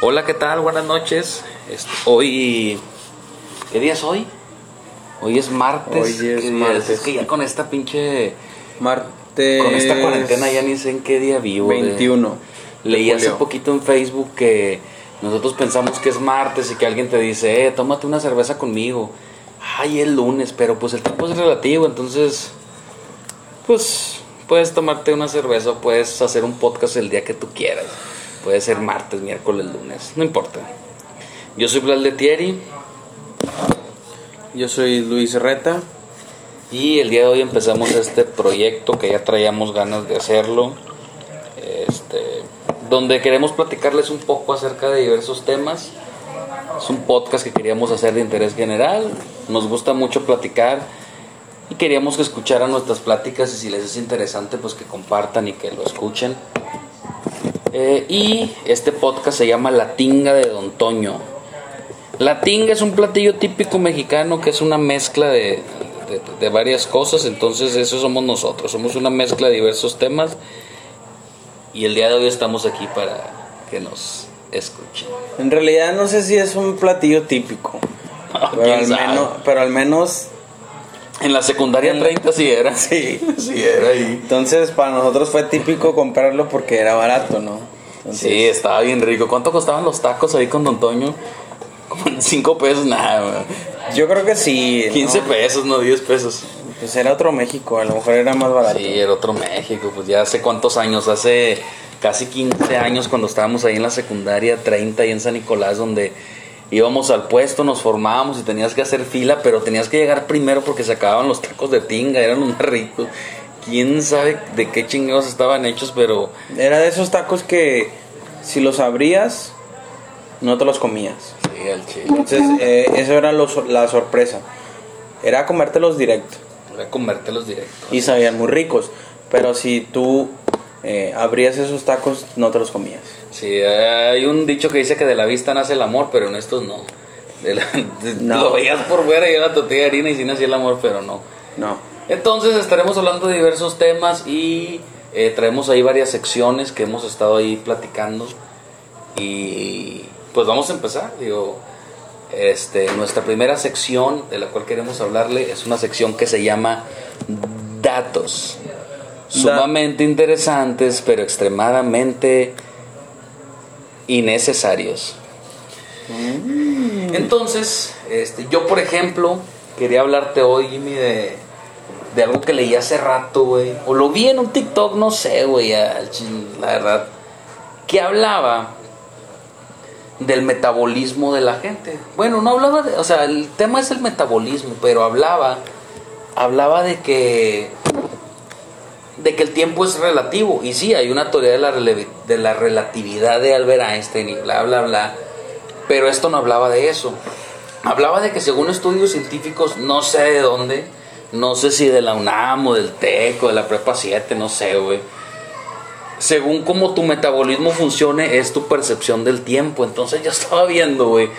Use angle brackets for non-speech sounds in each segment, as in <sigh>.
Hola, ¿qué tal? Buenas noches. Este, hoy. ¿Qué día es hoy? Hoy es martes. Hoy es ¿Qué día martes. Es que ya con esta pinche. Martes. Con esta cuarentena ya ni sé en qué día vivo. de- 21. Leí de hace poquito en Facebook que nosotros pensamos que es martes y que alguien te dice, eh, tómate una cerveza conmigo. Ay, es lunes, pero pues el tiempo es relativo, entonces, pues puedes tomarte una cerveza o puedes hacer un podcast el día que tú quieras. Puede ser martes, miércoles, lunes, no importa. Yo soy Blas Letieri Yo soy Luis Reta. y el día de hoy empezamos este proyecto que ya traíamos ganas de hacerlo. Este, donde queremos platicarles un poco acerca de diversos temas. Es un podcast que queríamos hacer de interés general. Nos gusta mucho platicar y queríamos que escucharan nuestras pláticas y si les es interesante, pues que compartan y que lo escuchen. Eh, y este podcast se llama La Tinga de Don Toño. La tinga es un platillo típico mexicano que es una mezcla de, de- de varias cosas, entonces eso somos nosotros, somos una mezcla de diversos temas y el día de hoy estamos aquí para que nos escuchen. En realidad no sé si es un platillo típico. <laughs> Pero ¿Quién al, sabe? menos, pero al menos. En la secundaria 30 sí era. <laughs> Sí. Sí era ahí. Entonces para nosotros fue típico comprarlo porque era barato, ¿no? Entonces, Sí, estaba bien rico. ¿Cuánto costaban los tacos ahí con Don Toño? <laughs> Como 5 pesos, nada, güey. Yo creo que sí. ¿no? 15 pesos, no 10 pesos. Pues era otro México, a lo mejor era más barato. Sí, era otro México, pues ya hace cuántos años, hace casi 15 años cuando estábamos ahí en la secundaria 30 y en San Nicolás donde íbamos al puesto, nos formábamos y tenías que hacer fila, pero tenías que llegar primero porque se acababan los tacos de tinga, eran los más ricos. Quién sabe de qué chingados estaban hechos, pero Era de esos tacos que si los abrías, no te los comías. sí, al chile. Entonces, eh, eso era lo la sorpresa. Era comértelos directo. Voy a comértelos directos. Y sabían muy ricos. Pero si tú eh, abrías esos tacos, no te los comías. Sí, hay un dicho que dice que de la vista nace el amor, pero en estos no. De la- de- No. Lo veías por fuera y era la tortilla de harina y sí nacía el amor, pero no. No. Entonces estaremos hablando de diversos temas y eh, traemos ahí varias secciones que hemos estado ahí platicando. Y pues vamos a empezar. Digo, este, nuestra primera sección de la cual queremos hablarle es una sección que se llama datos. Sumamente interesantes, pero extremadamente innecesarios. Entonces, este, yo por ejemplo, quería hablarte hoy, Jimmy, de, de algo que leí hace rato, güey. O lo vi en un TikTok, no sé, güey, la verdad. Que hablaba del metabolismo de la gente. Bueno, no hablaba de, o sea, el tema es el metabolismo, pero hablaba, hablaba de que, de que el tiempo es relativo. Y sí, hay una teoría de la, de la relatividad de Albert Einstein y bla, bla, bla. Pero esto no hablaba de eso. Hablaba de que según estudios científicos, no sé de dónde, no sé si de la UNAM o del TEC o de la Prepa 7, no sé, güey. Según cómo tu metabolismo funcione, es tu percepción del tiempo. Entonces yo estaba viendo, güey.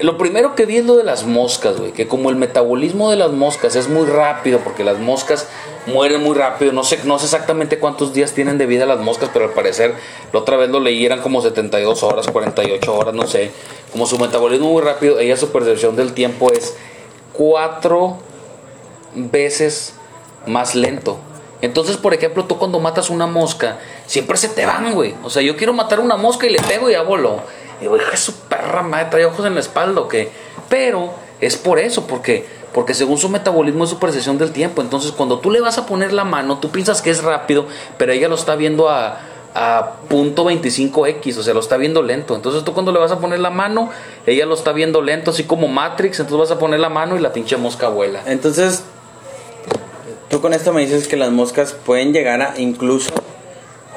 Lo primero que vi es lo de las moscas, güey. Que como el metabolismo de las moscas es muy rápido, porque las moscas mueren muy rápido. No sé, no sé exactamente cuántos días tienen de vida las moscas, pero al parecer, la otra vez lo leí, eran como 72 horas, 48 horas, no sé. Como su metabolismo muy rápido, ella su percepción del tiempo es cuatro veces más lento. Entonces, por ejemplo, tú cuando matas una mosca, siempre se te van, güey. O sea, yo quiero matar una mosca y le pego y ya voló. Digo, hija su perra madre, trae ojos en la espalda o qué. Pero es por eso, porque, porque según su metabolismo es su percepción del tiempo. Entonces, cuando tú le vas a poner la mano, tú piensas que es rápido, pero ella lo está viendo a, a punto 25x, o sea, lo está viendo lento. Entonces, tú cuando le vas a poner la mano, ella lo está viendo lento, así como Matrix. Entonces, vas a poner la mano y la pinche mosca vuela. Entonces, tú con esto me dices que las moscas pueden llegar a incluso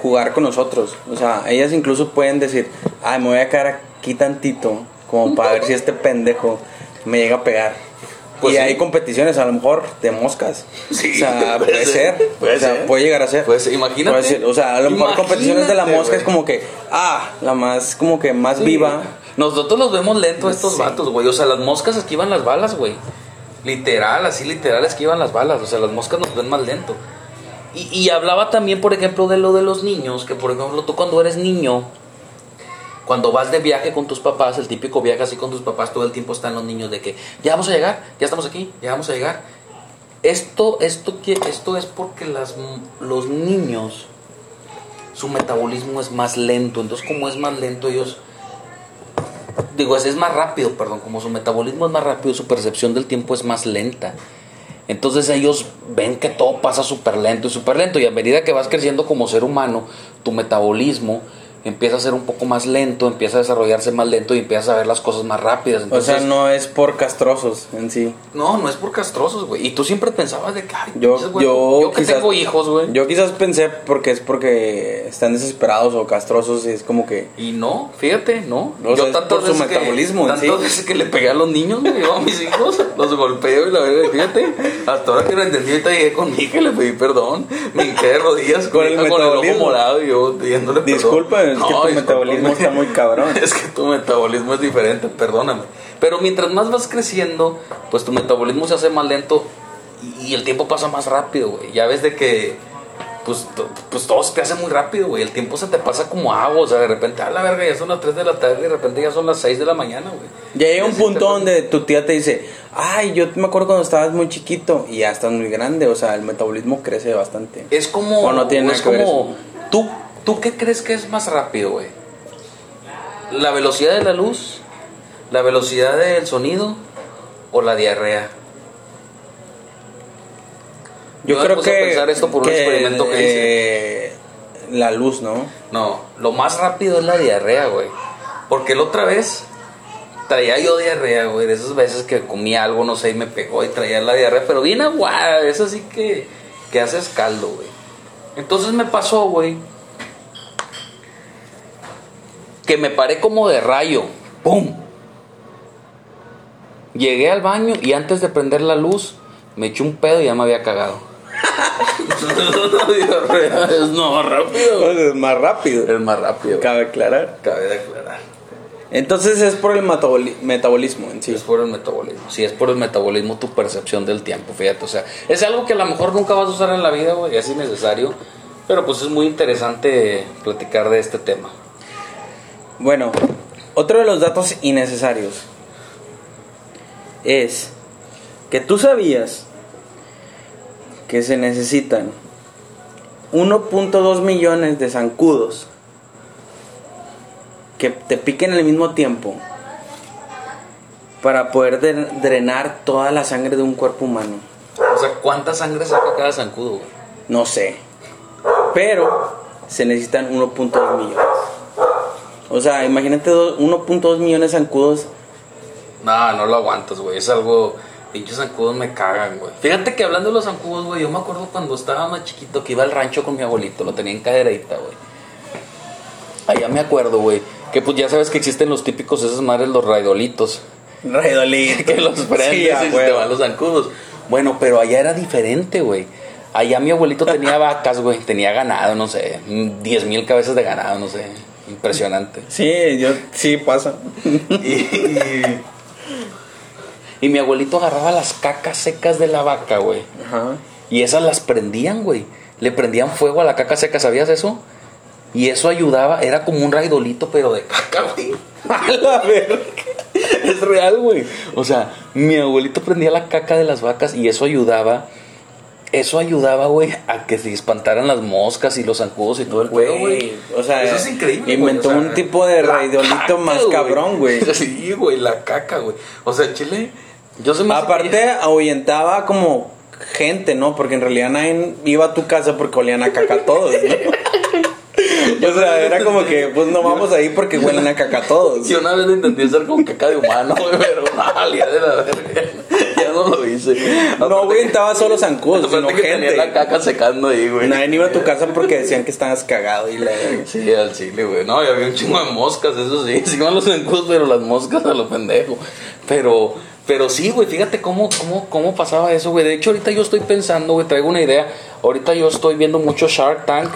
jugar con nosotros. O sea, ellas incluso pueden decir, ay, me voy a quedar aquí tantito, como para ver si este pendejo me llega a pegar. Pues y sí. hay competiciones a lo mejor de moscas. Sí, o sea, <laughs> puede puede, ser, ser. puede o sea, ser. puede llegar a ser. Puede ser, imagínate. Puede ser, O sea, a lo mejor competiciones de la mosca es güey. como que, ah, la más, como que más viva. Nosotros los vemos lento estos vatos, güey. O sea, las moscas esquivan las balas, güey. Literal, así literal esquivan las balas. O sea, las moscas nos ven más lento. Y, hablaba también, por ejemplo, de lo de los niños. Que, por ejemplo, tú cuando eres niño, Cuando vas de viaje con tus papás, el típico viaje así con tus papás, todo el tiempo están los niños de que ya vamos a llegar, ya estamos aquí, ya vamos a llegar. Esto, esto, esto es porque las, los niños, su metabolismo es más lento. Entonces, como es más lento, ellos digo, es, es más rápido, perdón, como su metabolismo es más rápido, su percepción del tiempo es más lenta. Entonces ellos ven que todo pasa súper lento y súper lento y a medida que vas creciendo como ser humano, tu metabolismo empieza a ser un poco más lento, empieza a desarrollarse más lento y empiezas a ver las cosas más rápidas. O sea, no es por castrosos en sí. no, no es por castrosos, güey. Y tú siempre pensabas de que, ay, Yo, güey, yo, yo que quizás, tengo hijos, güey. Yo quizás pensé porque es porque están desesperados o castrosos y es como que... Y no, fíjate, no. O sea, es por su veces que- metabolismo en tantas sí. veces que le pegué a los niños, güey, yo a mis hijos, <laughs> los golpeo y la verdad, fíjate. Hasta ahora que lo entendí, ahorita llegué con mi hija y le pedí perdón. Me hinqué de rodillas con, Con el con el ojo metabolismo. morado y yo pidiéndole perdón. Es que tu metabolismo está muy cabrón. <laughs> Es que tu metabolismo es diferente, perdóname. Pero mientras más vas creciendo, pues tu metabolismo se hace más lento y, el tiempo pasa más rápido, güey. Ya ves de que, pues, pues todo se te hace muy rápido, güey. El tiempo se te pasa como agua, o sea, de repente, a la verga, ya son las 3 de la tarde y de repente ya son las 6 de la mañana, güey. Ya llega un te punto donde tu tía te dice, ay, yo me acuerdo cuando estabas muy chiquito y ya estás muy grande, o sea, el metabolismo crece bastante. Es como. O no tiene es que ver como. ¿tú, ¿Tú qué crees que es más rápido, güey? ¿La velocidad de la luz? ¿La velocidad del sonido? ¿O la diarrea? Yo, Yo creo a que, pensar esto por un experimento que eh, la luz, ¿no? No, lo más rápido es la diarrea, güey. Porque la otra vez traía yo diarrea, güey. De esas veces que comía algo, no sé, y me pegó y traía la diarrea. Pero bien aguada, es así que, que haces caldo, güey. Entonces me pasó, güey. Que me paré como de rayo. ¡Pum! Llegué al baño y antes de prender la luz, me eché un pedo y ya me había cagado. es <laughs> no más rápido. Es más rápido, Es más rápido. cabe aclarar. Cabe de aclarar. Entonces es por el metaboli- metabolismo en sí. Es por el metabolismo. Si es por el metabolismo, tu percepción del tiempo, fíjate. O sea, es algo que a lo mejor nunca vas a usar en la vida, güey. Es innecesario. Pero pues es muy interesante platicar de este tema. Bueno, otro de los datos innecesarios es que tú sabías que se necesitan 1.2 millones de zancudos que te piquen al mismo tiempo para poder dre- drenar toda la sangre de un cuerpo humano. O sea, ¿cuánta sangre saca cada zancudo? No sé. Pero se necesitan 1.2 millones. O sea, imagínate do- 1.2 millones de zancudos. No, no lo aguantas, güey. Es algo. Pinches zancudos me cagan, güey. Fíjate que hablando de los zancudos, güey, yo me acuerdo cuando estaba más chiquito que iba al rancho con mi abuelito, lo tenía en cadereita, güey. Allá me acuerdo, güey, que pues ya sabes que existen los típicos, esas madres, los raidolitos. Redolito. <laughs> que los prendes Sí, y te van los zancudos. Bueno, pero allá era diferente, güey. Allá mi abuelito tenía <laughs> vacas, güey. Tenía ganado, no sé. 10 mil cabezas de ganado, no sé. Impresionante. Sí, yo, sí pasa. Y, y- y mi abuelito agarraba las cacas secas de la vaca, güey. Ajá. Y esas las prendían, güey. Le prendían fuego a la caca seca, ¿sabías eso? Y eso ayudaba, era como un raidolito, pero de caca, güey. <laughs> A la verga. Es real, güey. O sea, mi abuelito prendía la caca de las vacas y eso ayudaba. Eso ayudaba, güey, a que se espantaran las moscas y los zancudos y todo el juego, güey. O sea, Eso es increíble. inventó güey, o sea, un tipo de raidolito más cabrón, güey. <laughs> Sí, güey, la caca, güey. O sea, Chile, yo se me Aparte, ahuyentaba como gente, ¿no? Porque en realidad nadie iba a tu casa porque olían a caca todos, ¿no? <laughs> o sea, era como que, pues no vamos ahí porque huelen a caca todos. Yo una vez lo intenté hacer con caca de humano, <laughs> güey, pero no, día de la verga. Ya no lo hice. No Aparte- ahuyentaba solo zancudos, sino Aparte que tenía la caca secando ahí, güey. Nadie iba a tu casa porque decían que estabas cagado y la... Sí, al chile, güey. No, y había un chingo de moscas, eso sí. <laughs> Sí iban los zancudos, pero las moscas a lo pendejo. Pero, pero sí, güey, fíjate cómo, cómo, cómo pasaba eso, güey. De hecho, ahorita yo estoy pensando, güey, traigo una idea. Ahorita yo estoy viendo mucho Shark Tank.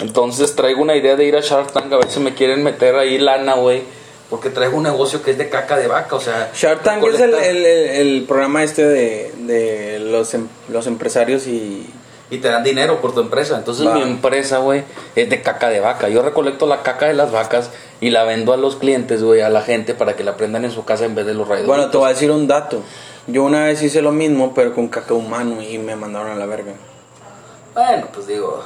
Entonces traigo una idea de ir a Shark Tank a ver si me quieren meter ahí lana, güey. Porque traigo un negocio que es de caca de vaca, o sea. Shark Tank es el, el- el- el programa este de, de los, em- los empresarios y... Y te dan dinero por tu empresa. Entonces Va. mi empresa, güey, es de caca de vaca. Yo recolecto la caca de las vacas y la vendo a los clientes, güey, a la gente para que la prendan en su casa en vez de los rayos. Bueno, te voy a decir un dato. Yo una vez hice lo mismo, pero con caca humano y me mandaron a la verga. Bueno, pues digo,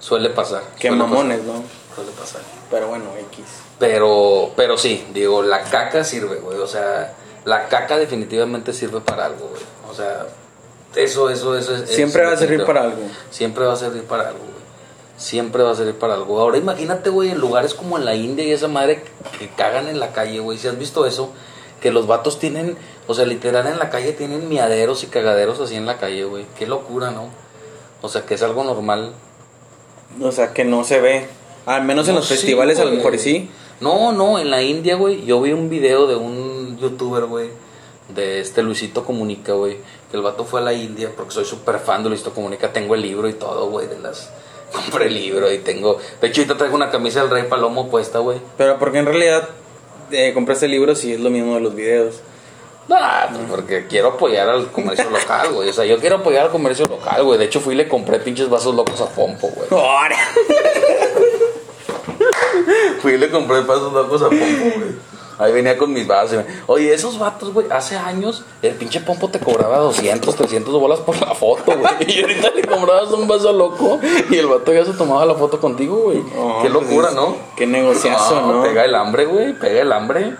suele pasar. Qué suele mamones, pasar, ¿no? Suele pasar. Pero bueno, X. Pero, pero sí, digo, la caca sirve, güey. O sea, la caca definitivamente sirve para algo, güey. O sea, eso, eso, eso es. Siempre va a servir para algo. Siempre va a servir para algo, güey. Siempre va a servir para algo. Ahora imagínate, güey, en lugares como en la India y esa madre que cagan en la calle, güey. Si has visto eso, que los vatos tienen, o sea, literal en la calle tienen miaderos y cagaderos así en la calle, güey. Qué locura, ¿no? O sea, que es algo normal. O sea, que no se ve. Al menos en No, los sí, festivales a lo mejor sí. No, no, en la India, güey, yo vi un video de un youtuber, güey, de este Luisito Comunica, güey, que el vato fue a la India porque soy súper fan de Luisito Comunica, tengo el libro y todo, güey, de las... <laughs> Compré el libro y tengo... De hecho, ahorita traigo una camisa del Rey Palomo puesta, güey. Pero porque en realidad eh, compraste el libro si es lo mismo de los videos. Nah, pues porque quiero apoyar al comercio local, güey. O sea, yo quiero apoyar al comercio local, güey. De hecho, fui y le compré pinches vasos locos a Pompo, güey. <laughs> <laughs> Fui y le compré vasos locos a Pompo, güey. Ahí venía con mis vasos. Oye, esos vatos, güey, hace años el pinche Pompo te cobraba 200, 300 bolas por la foto, güey. <laughs> Y ahorita le comprabas un vaso loco y el vato ya se tomaba la foto contigo, güey. Qué locura, ¿no? Qué negociazo, ¿no? Pega el hambre, güey. Pega el hambre.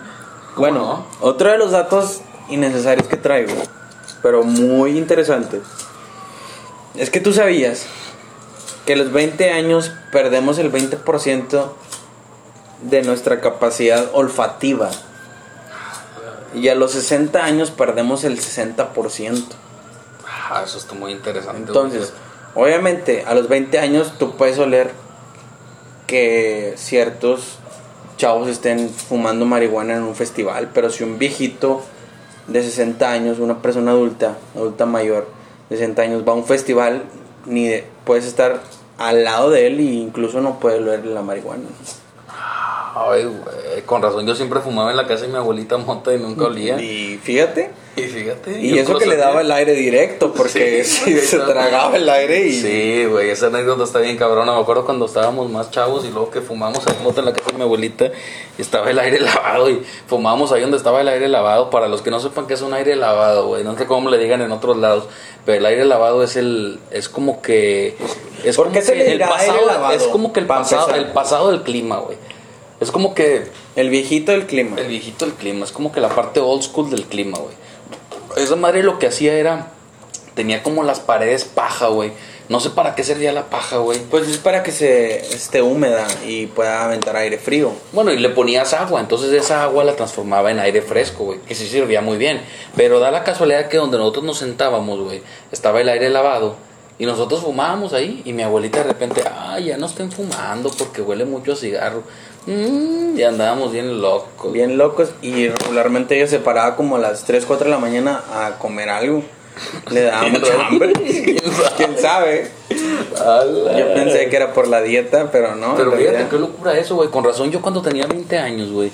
¿Cómo Bueno, no? otro de los datos innecesarios que traigo, pero muy interesante, es que tú sabías que a los 20 años perdemos el 20% de nuestra capacidad olfativa. Y a los 60 años perdemos el 60%. Ah, eso está muy interesante. güey. Entonces, obviamente, a los 20 años tú puedes oler que ciertos chavos estén fumando marihuana en un festival, pero si un viejito de 60 años, una persona adulta, adulta mayor, de 60 años, va a un festival, ni de- puedes estar al lado de él e incluso no puede oler la marihuana. Ay, güey, con razón. Yo siempre fumaba en la casa de mi abuelita mota y nunca olía. Y, Y fíjate, fíjate. y eso que le daba el aire directo, porque Sí, <laughs> sí, güey, se tragaba el aire y... Sí, güey, esa anécdota está bien cabrona. Me acuerdo cuando estábamos más chavos y luego que fumamos ahí mota en la casa de mi abuelita y estaba el aire <laughs> lavado y fumábamos ahí donde estaba el aire lavado. Para los que no sepan qué es un aire lavado, güey, no sé cómo le digan en otros lados, pero el aire lavado es el, es como que, es ¿Por como qué se que le el aire pasado, lavado? es como que el Pa' pasado, empezar. el pasado del clima, güey. Es como que El viejito del clima. el viejito del clima, es como que la parte old school del clima, güey. Esa madre lo que hacía era. Tenía como las paredes paja, güey. No sé para qué servía la paja, güey. Pues es para que se esté húmeda y pueda aventar aire frío. Bueno, y le ponías agua, entonces esa agua la transformaba en aire fresco, güey. Que sí servía muy bien. Pero da la casualidad que donde nosotros nos sentábamos, güey, estaba el aire lavado. Y nosotros fumábamos ahí. Y mi abuelita de repente, ay, ya no estén fumando porque huele mucho a cigarro. Mm, y andábamos bien locos. Bien locos. Y regularmente ella se paraba como a las 3, 4 de la mañana a comer algo. Le daba mucha hambre. <laughs> ¿Quién sabe? Ala. Yo pensé que era por la dieta, pero no. Pero fíjate qué locura eso, güey. Con razón, yo cuando tenía 20 años, güey,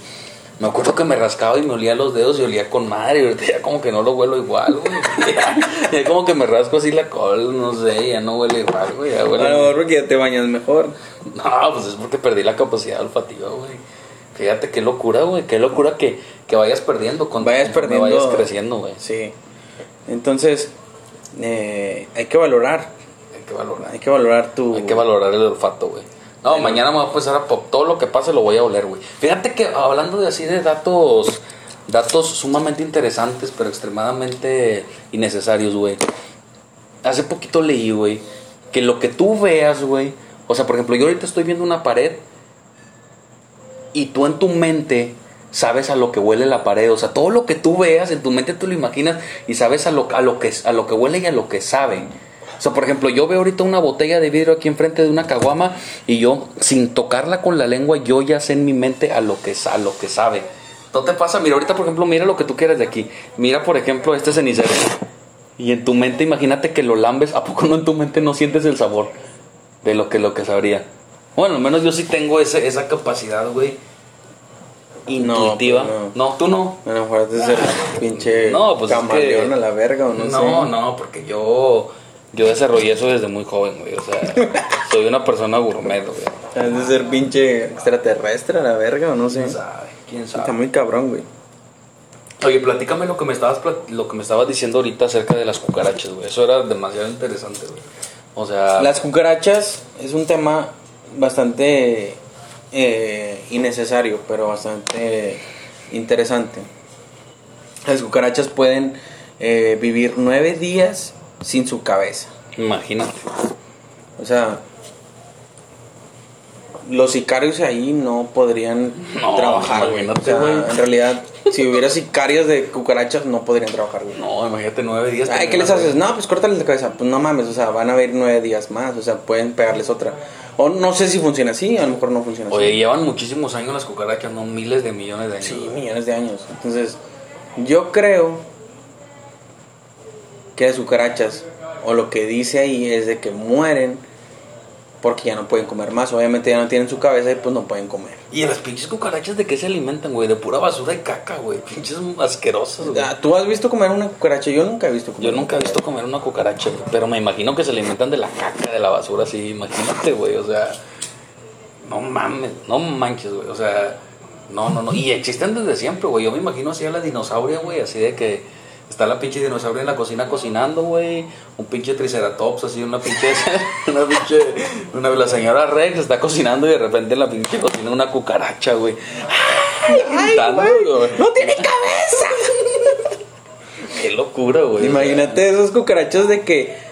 me acuerdo que me rascaba y me olía los dedos y olía con madre. Ya como que no lo huelo igual, güey. <laughs> Ya, ya como que me rasco así la col, no sé, ya no huele igual, güey. Ya A lo mejor porque ya te bañas mejor. No, pues es porque perdí la capacidad olfativa, güey. Fíjate qué locura, güey. Qué locura que, que vayas perdiendo con Vayas perdiendo. vayas creciendo, güey. Sí. Entonces, eh, hay que valorar. Hay que valorar. Hay que valorar tu. Hay que valorar el olfato, güey. No, mañana me voy a empezar a pop. Todo lo que pase lo voy a oler, güey. Fíjate que hablando de así de datos, datos sumamente interesantes, pero extremadamente innecesarios, güey. Hace poquito leí, güey, que lo que tú veas, güey. O sea, por ejemplo, yo ahorita estoy viendo una pared y tú en tu mente sabes a lo que huele la pared. O sea, todo lo que tú veas en tu mente tú lo imaginas y sabes a lo, a lo, que, a lo que huele y a lo que sabe. O sea, por ejemplo, yo veo ahorita una botella de vidrio aquí enfrente de una caguama y yo, sin tocarla con la lengua, yo ya sé en mi mente a lo que, a lo que sabe. ¿No te pasa? Mira, ahorita, por ejemplo, mira lo que tú quieras de aquí. Mira, por ejemplo, este cenicero. Y en tu mente, imagínate que lo lambes. ¿A poco no en tu mente no sientes el sabor de lo que, lo que sabría? Bueno, al menos yo sí tengo ese, esa capacidad, güey. Intuitiva. pues no. no. tú no. A lo mejor es el pinche No, pues es camaleón que- a la verga o no, No, sé. no, porque yo, yo desarrollé eso desde muy joven, güey. O sea, soy una persona gourmet, güey. Es de ser pinche extraterrestre a la verga o no sé. ¿Quién sabe? ¿Quién Está sabe? muy cabrón, güey. Oye, platícame lo que me estabas lo que me estabas diciendo ahorita acerca de las cucarachas, güey. Eso era demasiado interesante, güey. O sea, Las cucarachas es un tema bastante eh, innecesario, pero bastante interesante. Las cucarachas pueden eh, vivir nueve días sin su cabeza. imagínate. O sea, los sicarios ahí no podrían No, trabajar. O sea, en realidad, si hubiera sicarios de cucarachas, no podrían trabajar, güey. No, imagínate nueve días. Ay, ¿qué les haces? No, pues córtales la cabeza. Pues no mames, o sea, van a haber nueve días más, o sea, pueden pegarles otra. O no sé si funciona así, a lo mejor no funciona Oye, así. llevan muchísimos años las cucarachas, no miles de millones de años. Sí, millones de años. Entonces, yo creo que las cucarachas, o lo que dice ahí es de que mueren porque ya no pueden comer más. Obviamente ya no tienen su cabeza y pues no pueden comer. Y las pinches cucarachas de qué se alimentan, güey? De pura basura y caca, güey. Pinches asquerosas, güey. Ah, ¿Tú has visto comer una cucaracha? Yo nunca he visto comer Yo nunca he visto comer una cucaracha, güey, pero me imagino que se alimentan de la caca, de la basura, así. Imagínate, güey, o sea, no mames, no manches, güey, o sea, no, no, no. Y existen desde siempre, güey. Yo me imagino así a la dinosauria, güey, así de que está la pinche dinosauria en la cocina cocinando, güey. Un pinche triceratops, así, una pinche, <laughs> una pinche, una, la señora Rex está cocinando y de repente en la pinche cocina una cucaracha, güey. Ay, güey. ¡No tiene cabeza! <laughs> Qué locura, güey. Imagínate esos cucarachos de que.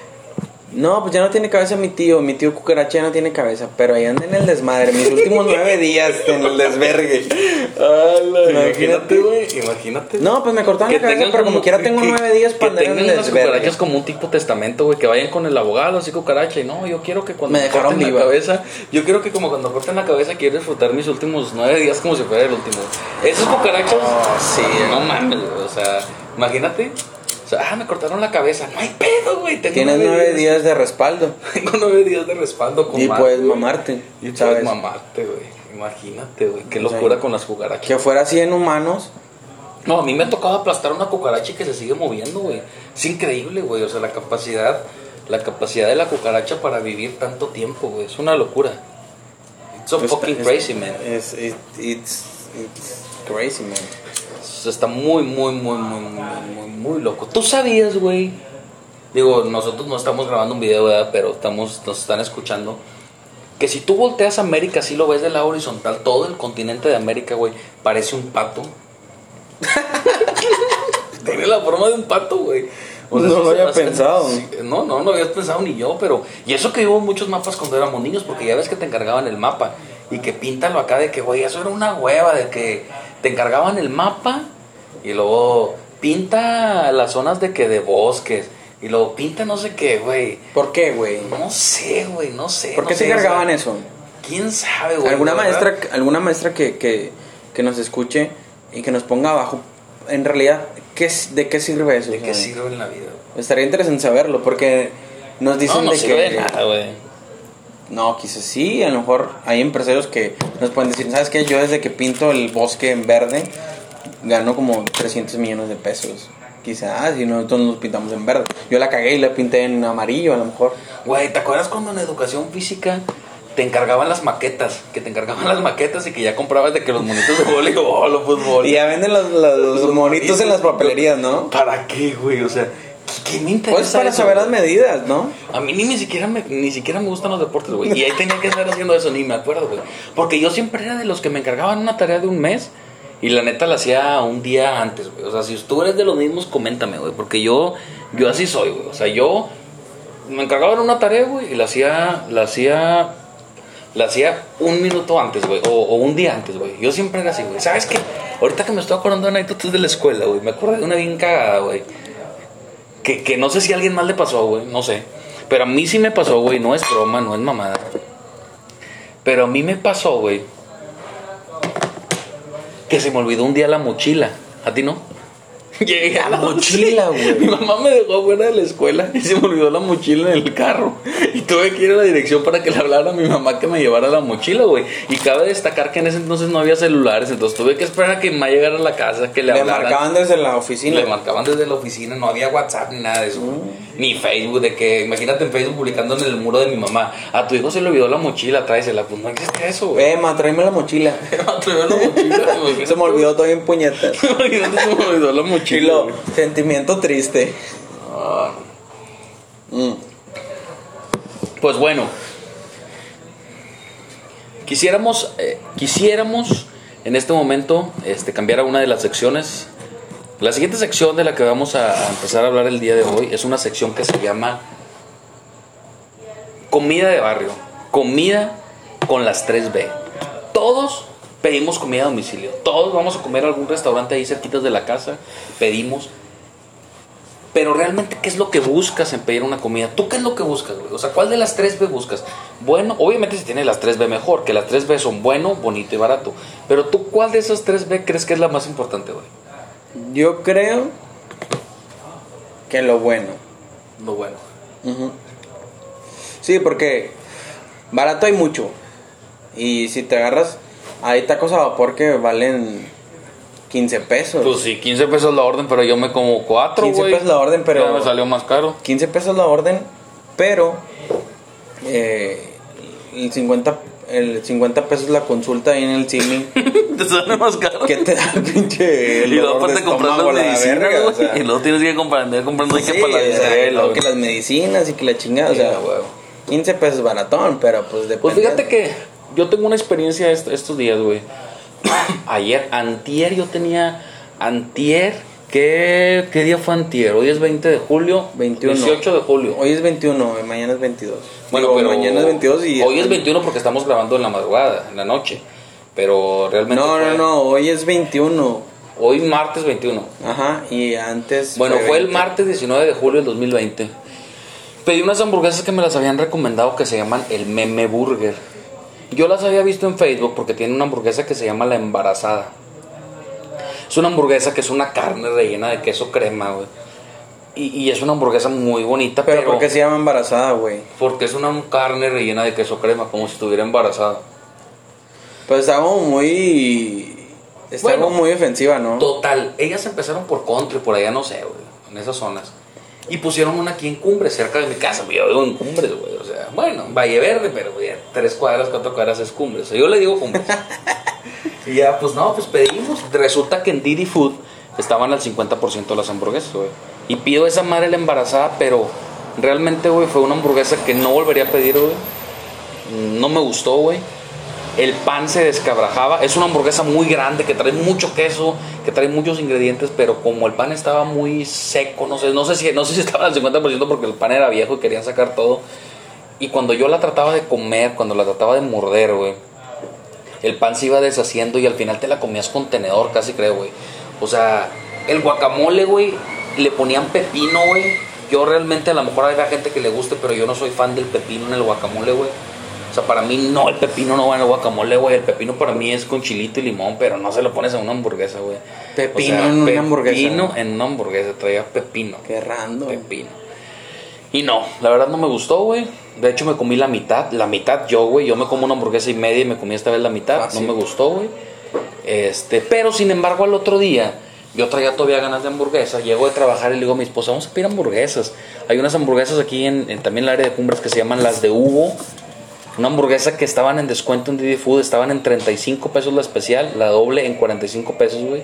No, pues ya no tiene cabeza mi tío. Mi tío cucaracha ya no tiene cabeza. Pero ahí anda en el desmadre. Mis últimos nueve días en el desvergue. Ala, Imagínate. güey, imagínate. No, pues me cortaron la cabeza, pero como quiera tengo que- nueve días para andar en el desvergue. cucarachas como un tipo testamento, güey, que vayan con el abogado, así cucaracha, y no, yo quiero que cuando Me dejaron corten viva. la cabeza, yo quiero que como cuando corten la cabeza quiero disfrutar mis últimos nueve días como si fuera el último. Esas cucarachas, Oh, sí, no mames, o sea, imagínate, o sea, ah, me cortaron la cabeza, no hay pedo, güey, tengo Tienes nueve días de respaldo. <laughs> tengo nueve días de respaldo con Y puedes mamarte. Y ¿sabes? puedes mamarte, güey, imagínate, güey, qué locura con las cucarachas. Que fuera así en humanos. No, a mí me ha tocado aplastar una cucaracha y que se sigue moviendo, güey. Es increíble, güey. O sea, la capacidad, la capacidad de la cucaracha para vivir tanto tiempo, güey. Es una locura. It's so Pues, fucking crazy, man. Es, it- it's, it's crazy, man. Es- Está muy, muy, muy, muy, muy, muy, muy loco. ¿Tú sabías, güey? Digo, nosotros no estamos grabando un video, ¿verdad? Pero estamos, nos están escuchando. Que si tú volteas a América, si lo ves de la horizontal, todo el continente de América, güey, parece un pato. <laughs> Tiene la forma de un pato, güey. No lo había o pensado. no, no, no habías pensado ni yo, pero... Y eso que hubo muchos mapas cuando éramos niños, porque ya ves que te encargaban el mapa. Y que píntalo acá de que, güey, eso era una hueva, de que te encargaban el mapa y luego pinta las zonas de que de bosques. Y luego pinta no sé qué, güey. ¿Por qué, güey? No sé, güey, no sé. ¿Por no qué sé, se o sea, cargaban eso? ¿Quién sabe, güey? ¿Alguna maestra, alguna maestra que, que, que nos escuche y que nos ponga abajo, en realidad, ¿qué, ¿de qué sirve eso? ¿De qué sirve en la vida? Estaría interesante saberlo porque nos dicen No, no de sirve que... de nada, güey. No, quizás sí, a lo mejor hay empresarios que nos pueden decir, ¿sabes qué? Yo desde que pinto el bosque en verde gano como 300 millones de pesos. Quizás, y nosotros nos pintamos en verde. Yo la cagué y la pinté en amarillo a lo mejor. Güey, ¿te acuerdas cuando en educación física te encargaban las maquetas? Que te encargaban las maquetas y que ya comprabas de que los monitos de voleibol o fútbol. Y ya venden los, los monitos en las papelerías, ¿no? ¿Para qué, güey? O sea, ¿qué, me interesa Pues para eso, saber las medidas, ¿no? A mí ni, ni siquiera me, ni siquiera me gustan los deportes, güey. Y ahí tenía que estar haciendo eso, ni me acuerdo, güey. Porque yo siempre era de los que me encargaban una tarea de un mes y la neta la hacía un día antes, güey. O sea, si tú eres de los mismos, coméntame, güey. Porque yo, yo así soy, güey. O sea, yo me encargaban una tarea, güey, y la hacía, la hacía, la hacía un minuto antes, güey. O, o un día antes, güey. Yo siempre era así, güey. ¿Sabes qué? Ahorita que me estoy acordando de anécdotas de la escuela, güey. Me acordé de una bien cagada, güey que, que no sé si a alguien más le pasó, güey, no sé. Pero a mí sí me pasó, güey, no es broma, no es mamada. Pero a mí me pasó, güey, que se me olvidó un día la mochila. ¿A ti no? Llegué <laughs> a la mochila, güey. Mi mamá me dejó fuera de la escuela y se me olvidó la mochila en el carro. Y tuve que ir a la dirección para que le hablara a mi mamá que me llevara la mochila, güey. Y cabe destacar que en ese entonces no había celulares, entonces tuve que esperar a que mi mamá llegara a la casa, que le, Le hablara. marcaban desde la oficina. Le marcaban desde la oficina, no había WhatsApp ni nada de eso. güey. Ni Facebook, de que, imagínate en Facebook publicando en el muro de mi mamá. A tu hijo se le olvidó la mochila, tráesela. Pues no existe eso, güey. Emma, tráeme la mochila. <laughs> Tráeme la mochila. <laughs> Se me olvidó todo en puñetas. <laughs> Se me olvidó la Y mochila. lo, sentimiento triste. Ah, Mm. Pues bueno, quisiéramos, eh, quisiéramos en este momento este, cambiar a una de las secciones. La siguiente sección de la que vamos a, empezar a hablar el día de hoy es una sección que se llama Comida de Barrio. Comida con las 3B. Todos pedimos comida a domicilio. Todos vamos a comer a algún restaurante ahí cerquitas de la casa. Pedimos. Pero realmente, ¿qué es lo que buscas en pedir una comida? ¿Tú qué es lo que buscas, güey? O sea, ¿cuál de las 3B buscas? Bueno, obviamente si tienes las 3B mejor, que las 3B son bueno, bonito y barato. Pero tú, ¿cuál de esas 3B crees que es la más importante, güey? Yo creo que lo bueno. Lo bueno. Ujú. Sí, porque barato hay mucho. Y si te agarras, hay tacos a vapor que valen 15 pesos. Pues sí, 15 pesos la orden, pero yo me como 4, 15 güey. pesos la orden, pero- Ya me salió más caro. 15 pesos la orden, pero eh, el 50 el 50 pesos la consulta ahí en el cine <laughs> Te sale más caro. que te da el pinche Y luego aparte comprar las la medicinas, verga, güey. o sea. y luego tienes que comprar, andar comprando hay que Sí, para la luego que las medicinas y que la chingada, o Sí, sea, güey. 15 pesos baratón, pero pues depende. Pues fíjate que yo tengo una experiencia est- estos días, güey. <coughs> Ayer, antier, yo tenía. Antier, ¿qué, ¿qué día fue antier? Hoy es 20 de julio. 21. 18 de julio. Hoy es 21 y mañana es 22. Bueno, Digo, pero mañana es 22 y hoy es 21 porque estamos grabando en la madrugada, en la noche. Pero realmente No, no, fue- no, hoy es 21. Hoy martes 21. Ajá, y antes Bueno, fue el 20. martes 19 de julio del 2020. Pedí unas hamburguesas que me las habían recomendado que se llaman el Meme Burger. Yo las había visto en Facebook porque tiene una hamburguesa que se llama La Embarazada. Es una hamburguesa que es una carne rellena de queso crema, güey. Y, y es una hamburguesa muy bonita, Pero pero, ¿por qué se llama embarazada, güey? porque es una carne rellena de queso crema, como si estuviera embarazada. Pues está como muy está Bueno. como muy ofensiva, ¿no? Total, ellas empezaron por country, por allá no sé, güey, en esas zonas. Y pusieron una aquí en Cumbres, cerca de mi casa. Yo vivo en Cumbres, güey. O sea, bueno, Valle Verde, pero güey, tres cuadras, cuatro cuadras es Cumbres. O sea, yo le digo Cumbres. <laughs> y ya, pues no, pues pedimos. Resulta que en Didi Food estaban al 50% las hamburguesas, güey. Y pido esa madre la embarazada, pero realmente, güey, fue una hamburguesa que no volvería a pedir, güey. No me gustó, güey. El pan se descabrajaba. Es una hamburguesa muy grande que trae mucho queso, que trae muchos ingredientes, pero como el pan estaba muy seco, no sé, no sé si, no sé si estaba al 50% porque el pan era viejo y querían sacar todo. Y cuando yo la trataba de comer, cuando la trataba de morder, güey, el pan se iba deshaciendo y al final te la comías con tenedor, casi creo, güey. O sea, el guacamole, güey, le ponían pepino, güey. Yo realmente a lo mejor hay gente que le guste, pero yo no soy fan del pepino en el guacamole, güey. O sea, para mí no, el pepino no va en el guacamole, güey. El pepino para mí es con chilito y limón, pero no se lo pones a una hamburguesa, güey. Pepino en una hamburguesa. Pepino en una hamburguesa, traía pepino. Qué random. Pepino. Y no, la verdad no me gustó, güey. De hecho, me comí la mitad. La mitad yo, güey. Yo me como una hamburguesa y media y me comí esta vez la mitad. Fácil. No me gustó, güey. Este, pero sin embargo, al otro día, yo traía todavía ganas de hamburguesa. Llego de trabajar y le digo a mi esposa, vamos a pedir hamburguesas. Hay unas hamburguesas aquí en, en también el área de Cumbres que se llaman las de Hugo. Una hamburguesa que estaban en descuento en Didi Food, estaban en 35 pesos la especial, la doble en 45 pesos, güey.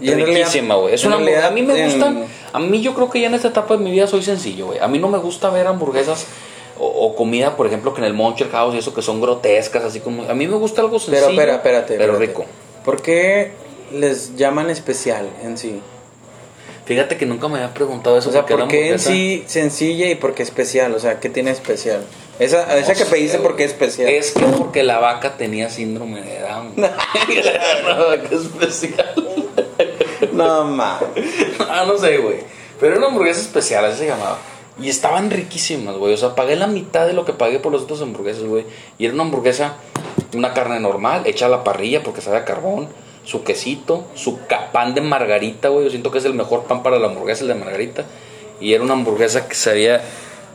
Y en riquísima, güey. Es una hamburguesa. A mí me realidad, gustan. en- A mí yo creo que ya en esta etapa de mi vida soy sencillo, güey. A mí no me gusta ver hamburguesas o, o comida, por ejemplo, que en el Moncher House y eso que son grotescas, así como. A mí me gusta algo sencillo. Pero espera, espérate. Pero espérate. rico. ¿Por qué les llaman especial en sí? Fíjate que nunca me había preguntado eso. O sea, ¿por qué en sí sencilla y por qué especial? O sea, ¿qué tiene especial? Esa, esa que pediste, ¿por qué especial? Es que porque la vaca tenía síndrome de Down. <laughs> <laughs> la vaca especial. No, <laughs> ma. ah, no sé, güey. Pero era una hamburguesa especial, así se llamaba. Y estaban riquísimas, güey. O sea, pagué la mitad de lo que pagué por las otras hamburguesas, güey. Y era una hamburguesa, una carne normal, hecha a la parrilla porque sabe a carbón. Su quesito, su pan de margarita, güey. Yo siento que es el mejor pan para la hamburguesa, el de margarita. Y era una hamburguesa que sabía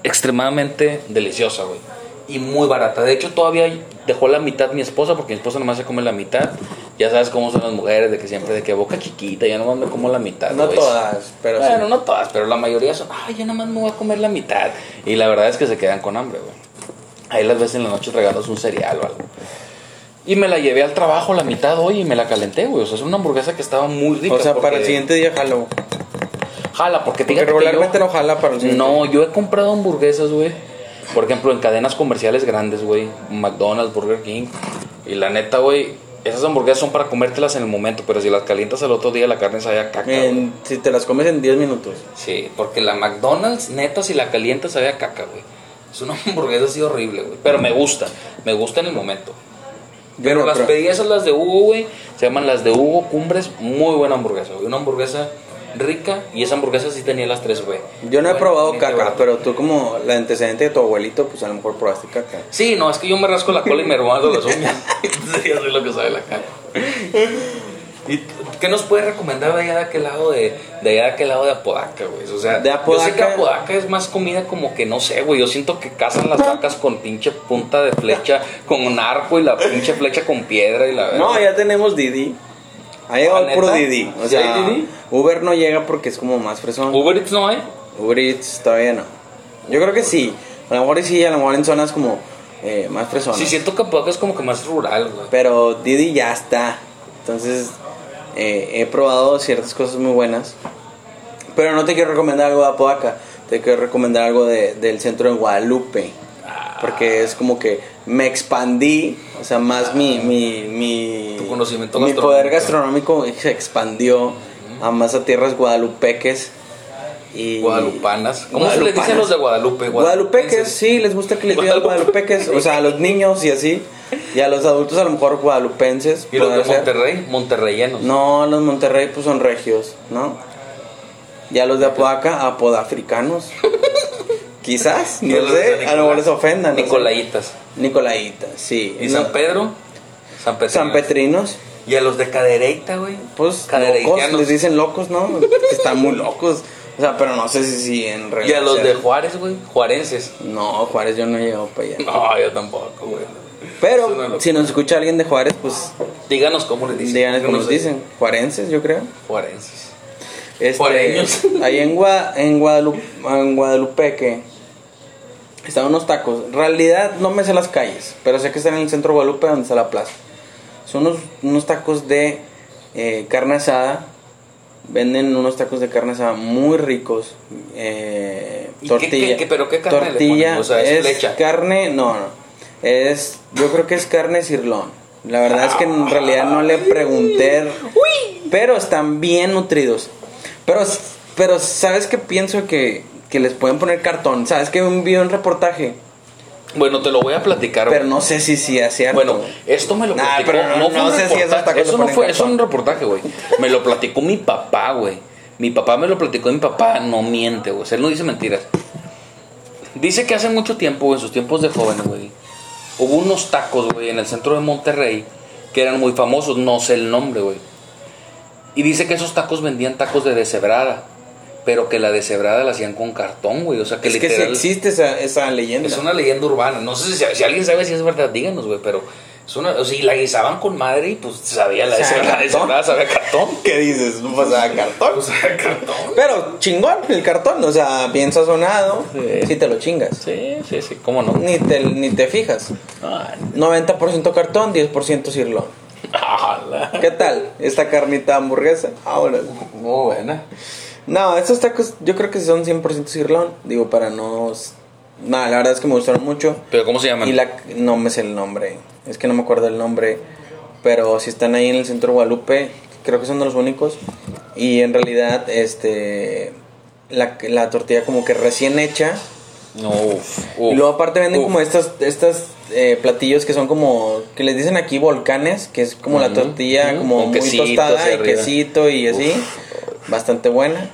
extremadamente deliciosa, güey. Y muy barata. De hecho, todavía dejó la mitad mi esposa, porque mi esposa nomás se come la mitad. Ya sabes cómo son las mujeres, de que siempre de que boca chiquita, ya nomás me como la mitad. No todas, pero sí. Bueno, no todas, pero la mayoría son, ay, yo nomás me voy a comer la mitad. Y la verdad es que se quedan con hambre, güey. Ahí las veces en la noche regalos un cereal o algo. Y me la llevé al trabajo la mitad hoy y me la calenté, güey. O sea, es una hamburguesa que estaba muy rica. O sea, para el siguiente día jalo. Jala, porque Porque fíjate que regularmente yo- no jala para el siguiente No, yo he comprado hamburguesas, güey. Por ejemplo, en cadenas comerciales grandes, güey. McDonald's, Burger King. Y la neta, güey, esas hamburguesas son para comértelas en el momento, pero si las calientas al otro día, la carne sabe a caca. En- si te las comes en 10 minutos. Sí, porque la McDonald's, neta, si la calientas sabe a caca, güey. Es una <laughs> hamburguesa así horrible, güey. Pero me gusta, me gusta en el momento. Pero las pedí esas, las de Hugo, güey. Se llaman las de Hugo Cumbres. Muy buena hamburguesa, güey. Una hamburguesa rica. Y esa hamburguesa sí tenía las tres, güey. Yo no he probado caca, pero tú como la antecedente de tu abuelito, pues a lo mejor probaste caca. Sí, no, es que yo me rasco la cola y me hermano las uñas. Entonces ya sé lo que sabe la caca. ¿Y qué nos puede recomendar de allá de aquel lado de, de allá de aquel lado de Apodaca, güey? O sea, De yo sé que Apodaca- Apodaca es más comida como que no sé, güey. Yo siento que cazan las vacas con pinche punta de flecha, con un arco y la pinche flecha con piedra y la No, ya tenemos Didi. Ha llegado ¿Ah, el puro? Didi. O ¿Sí sea, hay Didi? Uber no llega porque es como más fresón. Uber Eats no hay. Uber Eats todavía no. Yo creo que sí. A lo mejor sí, a lo mejor en zonas como eh, más fresonas. Sí, siento que Apodaca es como que más rural, güey. Pero Didi ya está. Entonces, eh, he probado ciertas cosas muy buenas. Pero no te quiero recomendar algo de Apodaca. Te quiero recomendar algo de- del centro de Guadalupe. Porque es como que me expandí. O sea, más mi, mi, mi, Tu conocimiento mi poder gastronómico se expandió a más a tierras guadalupeques. Y Guadalupanas. ¿Cómo se les dice a los de Guadalupe? Guadalupeques, sí, les gusta que les digan guadalupeques. O sea, a los niños y así. Y a los adultos a lo mejor guadalupenses. ¿Y los de ser. Monterrey? Monterreyenos. No, los Monterrey pues son regios, ¿no? Ya los de Apodaca, apodafricanos. <laughs> Quizás, Y no sé, a lo mejor les ofendan. Nicolaitas. Nicolaitas, sí. ¿Y No, San Pedro? San Petrino. San Petrinos, ¿Y a los de Cadereyta, güey? pues locos, les dicen locos, ¿no? <laughs> Están muy locos. O sea, pero no sé si, si en ¿Y realidad. a los de Juárez, güey? Juarenses. No, Juárez yo no he llegado para allá. No, yo tampoco, güey. Pero si nos escucha alguien de Juárez, pues Díganos cómo les dicen. díganos cómo sé. dicen. Juarenses, yo creo. Juarenses. Este, Juareños. Ahí en, Gua- en, Guadalupe, en Guadalupeque estaban unos tacos. En realidad no me sé las calles, pero sé que están en el centro de Guadalupe donde está la plaza. Son unos, unos tacos de eh, carne asada. Venden unos tacos de carne asada muy ricos. Eh, ¿Y qué- tortilla. qué- qué- pero qué carne tortilla. O sea, ¿es flecha? carne, no, no. Es, yo creo que es carne cirlón. La verdad es que en realidad no le pregunté. Pero están bien nutridos. Pero, pero ¿sabes qué pienso que, que les pueden poner cartón? ¿Sabes que vi un reportaje? Bueno, te lo voy a platicar. Pero no sé si sí es cierto. Bueno, esto me lo Nah, platicó. pero no- fue no un sé si le Eso no fue, eso es un reportaje, güey. Me lo platicó mi papá, güey. Mi papá me lo platicó mi papá no miente, güey. O sea, él no dice mentiras. Dice que hace mucho tiempo, en sus tiempos de joven, güey, hubo unos tacos, güey, en el centro de Monterrey que eran muy famosos, no sé el nombre, güey. Y dice que esos tacos vendían tacos de deshebrada, pero que la deshebrada la hacían con cartón, güey. O sea, que es que sí literal. existe esa, esa leyenda. Es una leyenda urbana. No sé si, si alguien sabe si es verdad, díganos, güey. Pero es una. O sea, y la guisaban con madre y pues sabía la deshebrada. deshebrada sabía cartón. <laughs> ¿Qué dices? No pasaba cartón. Cartón. Pero chingón el cartón. O sea, bien sazonado. Sí. Si te lo chingas. Sí, sí, sí. ¿Cómo no? Ni te, ni te fijas. Ay, 90% cartón, 10% cirlón. <laughs> ¿Qué tal? Esta carnita hamburguesa. Ahora. Muy buena. No, estos tacos yo creo que son 100% cirlón. Digo, para no... No, la verdad es que me gustaron mucho. ¿Pero cómo se llaman? Y la... No me sé el nombre. Es que no me acuerdo el nombre. Pero si están ahí en el centro de Guadalupe, creo que son de los únicos. Y en realidad, este... La, la tortilla como que recién hecha. No, uf, uf, y luego aparte venden uf. como estas, estas eh, platillos que son como, que les dicen aquí volcanes, que es como la tortilla como muy quesito tostada y arriba. quesito y así, bastante buena.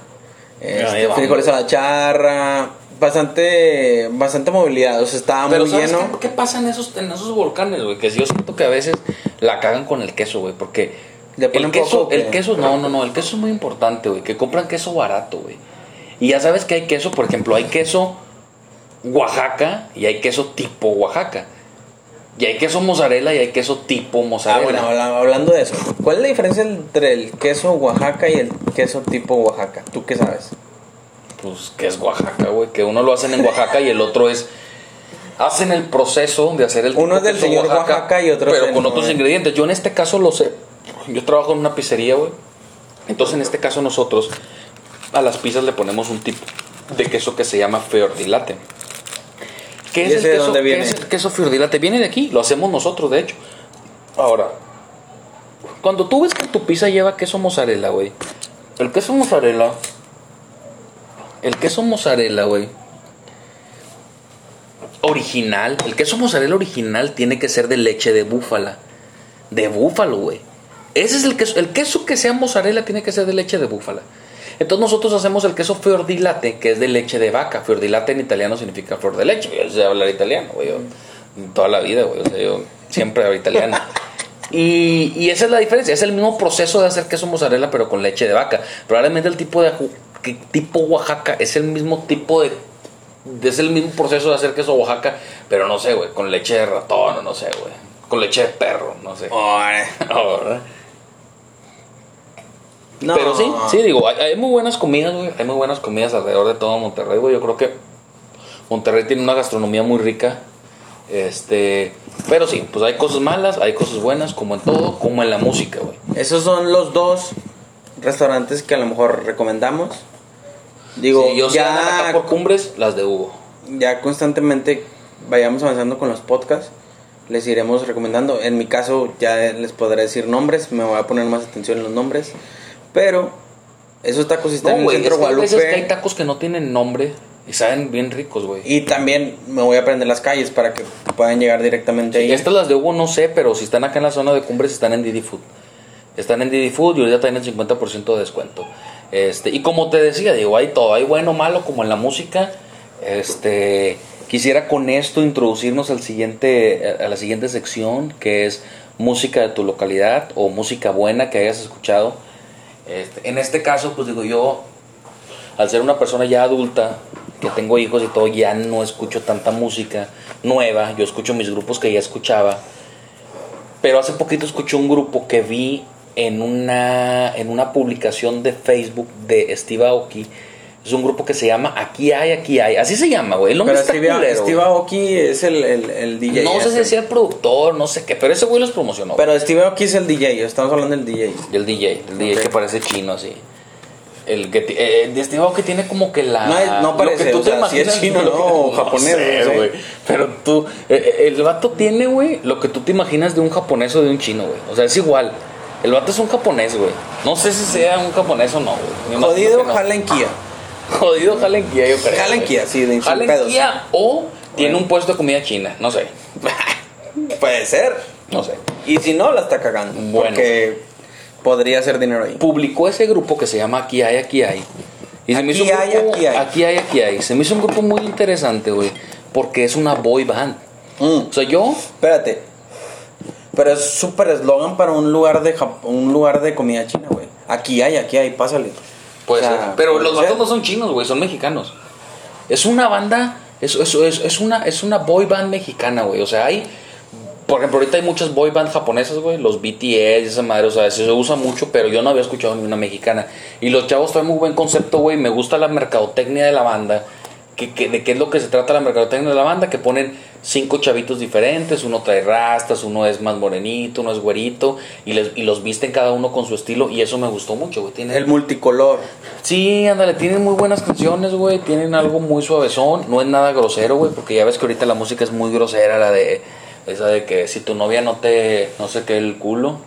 Este, frijoles a la charra, bastante, bastante movilidad, o sea, estaba Pero muy ¿sabes lleno. qué, qué pasa en esos, en esos volcanes, güey? Que yo siento que a veces la cagan con el queso, güey. Porque ¿Le el queso, poco el queso, no, no, no. El queso es muy importante, güey. Que compran queso barato, güey. Y ya sabes que hay queso, por ejemplo, hay queso Oaxaca y hay queso tipo Oaxaca. Y hay queso mozzarella y hay queso tipo Ah, mozzarella. bueno, habla- hablando de eso. ¿Cuál es la diferencia entre el queso Oaxaca y el queso tipo Oaxaca? ¿Tú qué sabes? Pues que es Oaxaca, güey. Que uno lo hacen en Oaxaca y el otro es. Hacen el proceso de hacer el Uno es del queso señor Oaxaca y otro Pero con otros ingredientes. Yo en este caso lo sé. Yo trabajo en una pizzería, güey. Entonces en este caso nosotros a las pizzas le ponemos un tipo de queso que se llama Feordilate. ¿Qué ¿Y es, el queso, dónde qué viene? es el queso Feordilate? Viene de aquí, lo hacemos nosotros, de hecho. Ahora, cuando tú ves que tu pizza lleva queso mozzarella, güey. El queso mozzarella. El queso mozzarella, güey. Original. El queso mozzarella original tiene que ser de leche de búfala. De búfalo, güey. Ese es el queso. El queso que sea mozzarella tiene que ser de leche de búfala. Entonces nosotros hacemos el queso fiordilate, que es de leche de vaca. Fiordilate en italiano significa flor de leche. Yo sé hablar italiano, güey. yo- Toda la vida, güey. O sea, yo siempre hablo italiano. <laughs> Y, y esa es la diferencia. Es el mismo proceso de hacer queso mozzarella, pero con leche de vaca. Probablemente el tipo de tipo Oaxaca es el mismo tipo de es el mismo proceso de hacer queso Oaxaca, pero no sé, güey, con leche de ratón, no sé, güey. Con leche de perro, no sé. <laughs> No. Pero sí, sí, digo, hay, hay muy buenas comidas, güey. Hay muy buenas comidas alrededor de todo Monterrey, güey. Yo creo que Monterrey tiene una gastronomía muy rica. Este, pero sí, pues hay cosas malas, hay cosas buenas, como en todo, como en la música, güey. Esos son los dos restaurantes que a lo mejor recomendamos. Digo, Si yo ya acá ya, por cumbres, las de Hugo. ya constantemente vayamos avanzando con los podcasts, les iremos recomendando. En mi caso ya les podré decir nombres, me voy a poner más atención en los nombres. Pero esos tacos están No, en güey, el es centro que hay veces que hay Guadalupe. tacos que no tienen nombre y saben bien ricos, güey. Y también me voy a aprender las calles para que puedan llegar directamente ahí. Estas las de Hugo no sé, pero si están acá en la zona de cumbres están en Didi Food. Están en Didi Food y ahorita tienen 50% de descuento. Este, y como te decía, digo, hay todo, hay bueno, malo, como en la música. Este, quisiera con esto introducirnos al siguiente, a la siguiente sección, que es música de tu localidad o música buena que hayas escuchado. Este, en este caso, pues digo yo, al ser una persona ya adulta, que tengo hijos y todo, ya no escucho tanta música nueva, yo escucho mis grupos que ya escuchaba, pero hace poquito escuché un grupo que vi en una, en una publicación de Facebook de Steve Aoki, es un grupo que se llama Aquí hay, aquí hay, así se llama, güey, el nombre Pero está Steve, culero, Steve. Aoki es el, el, el DJ. No sé si decía el productor, no sé qué, pero ese güey los promocionó. Pero Steve Aoki es el DJ, estamos hablando del DJ. el DJ, el DJ que parece chino así. El que ti- eh, de Steve Aoki tiene como que la. No es- no lo parece, que tú o te sea, si es imaginas, chino, no, o japonés, sé, no sé. güey. Pero tú. eh, eh, el vato tiene, güey, lo que tú te imaginas de un japonés o de un chino, güey. O sea, es igual. El vato es un japonés, güey. No sé si sea un japonés o no, güey. Jodido, no. jala en Kia. Jodido, jala en Kia, yo creo. Kia, sí, de. Kia o tiene un puesto de comida china, no sé. <laughs> Puede ser. No sé. Y si no, la está cagando. Bueno. Porque podría hacer dinero ahí. publicó ese grupo que se llama Aquí hay, aquí hay. Y se me Aquí hizo un hay, grupo, aquí hay. aquí hay, aquí hay. Se me hizo un grupo muy interesante, güey, porque es una boy band. Mm. O sea, yo, Espérate. Pero es súper eslogan para un lugar de Jap- un lugar de comida china, güey. Aquí hay, aquí hay, pásale. O sea, pero puede los ser. vatos no son chinos, güey, son mexicanos. Es una banda, es, es, es, es una, es una boy band mexicana, güey. O sea, hay, por ejemplo, ahorita hay muchas boy band japonesas, güey, los BTS y esa madre, o sea, se usa mucho, pero yo no había escuchado ni una mexicana. Y los chavos traen muy buen concepto, güey, me gusta la mercadotecnia de la banda. Que, que- de qué es lo que se trata la mercadotecnia de la banda, que ponen cinco chavitos diferentes, uno trae rastas, uno es más morenito, uno es güerito, y, les, y los visten cada uno con su estilo, y eso me gustó mucho, güey. Tiene, El multicolor. Sí, ándale, tienen muy buenas canciones, güey. Tienen algo muy suavezón. No es nada grosero, güey, porque ya ves que ahorita la música es muy grosera, la de. Esa de que si tu novia no te. No sé qué, el culo.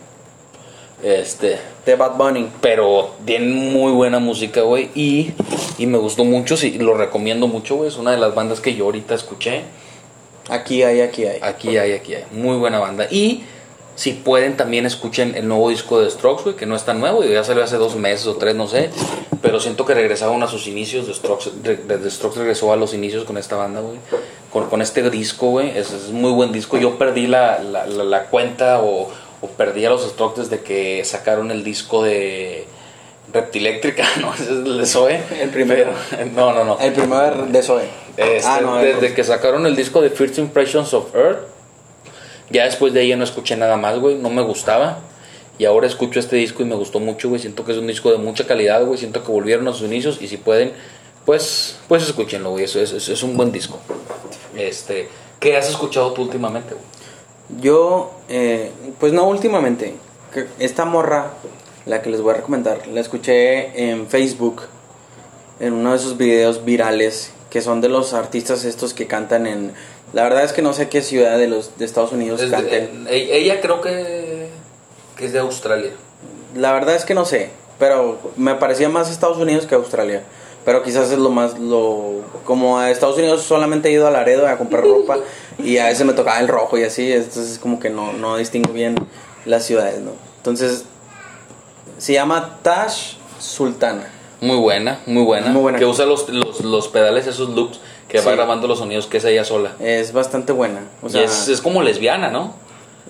Este. De Bad Bunny. Pero tienen muy buena música, güey. Y, y me gustó mucho, sí, lo recomiendo mucho, güey. Es una de las bandas que yo ahorita escuché. Aquí hay, aquí hay. Aquí hay, aquí hay. Muy buena banda. Y si pueden, también escuchen el nuevo disco de Strokes, güey, que no es tan nuevo, ya salió hace dos meses o tres, no sé. Pero siento que regresaron a sus inicios. The Strokes, The Strokes regresó a los inicios con esta banda, güey. Con, con este disco, güey. Es, es muy buen disco. Yo perdí la, la, la- la cuenta o, o perdí a los Strokes desde que sacaron el disco de. Reptiléctrica, <laughs> no, ese es el de Zoe. El primero. Pero- no, no, no. El primer de Zoe. Este, Ah, no, desde no. que sacaron el disco de First Impressions of Earth, ya después de ahí ya no escuché nada más, güey. No me gustaba. Y ahora escucho este disco y me gustó mucho, güey. Siento que es un disco de mucha calidad, güey. Siento que volvieron a sus inicios y si pueden, pues, pues escúchenlo, güey. Eso es, es, es un buen disco. Este, ¿qué has escuchado tú últimamente, güey? Yo, eh, pues no últimamente. Esta morra, la que les voy a recomendar, la escuché en Facebook, en uno de esos videos virales, que son de los artistas estos que cantan en... La verdad es que no sé qué ciudad de los de Estados Unidos Es canten. eh, ella creo que, que es de Australia. La verdad es que no sé, pero me parecía más Estados Unidos que Australia. Pero quizás es lo más, lo... Como a Estados Unidos solamente he ido a Laredo a comprar ropa y a veces me tocaba el rojo y así, entonces como que no, no distingo bien las ciudades, ¿no? Entonces, se llama Tash Sultana. Muy buena, muy buena. Muy buena. Que usa los, los, los pedales, esos loops, que va grabando los sonidos que es ella sola. Es bastante buena. O sea, y es, es como lesbiana, ¿no?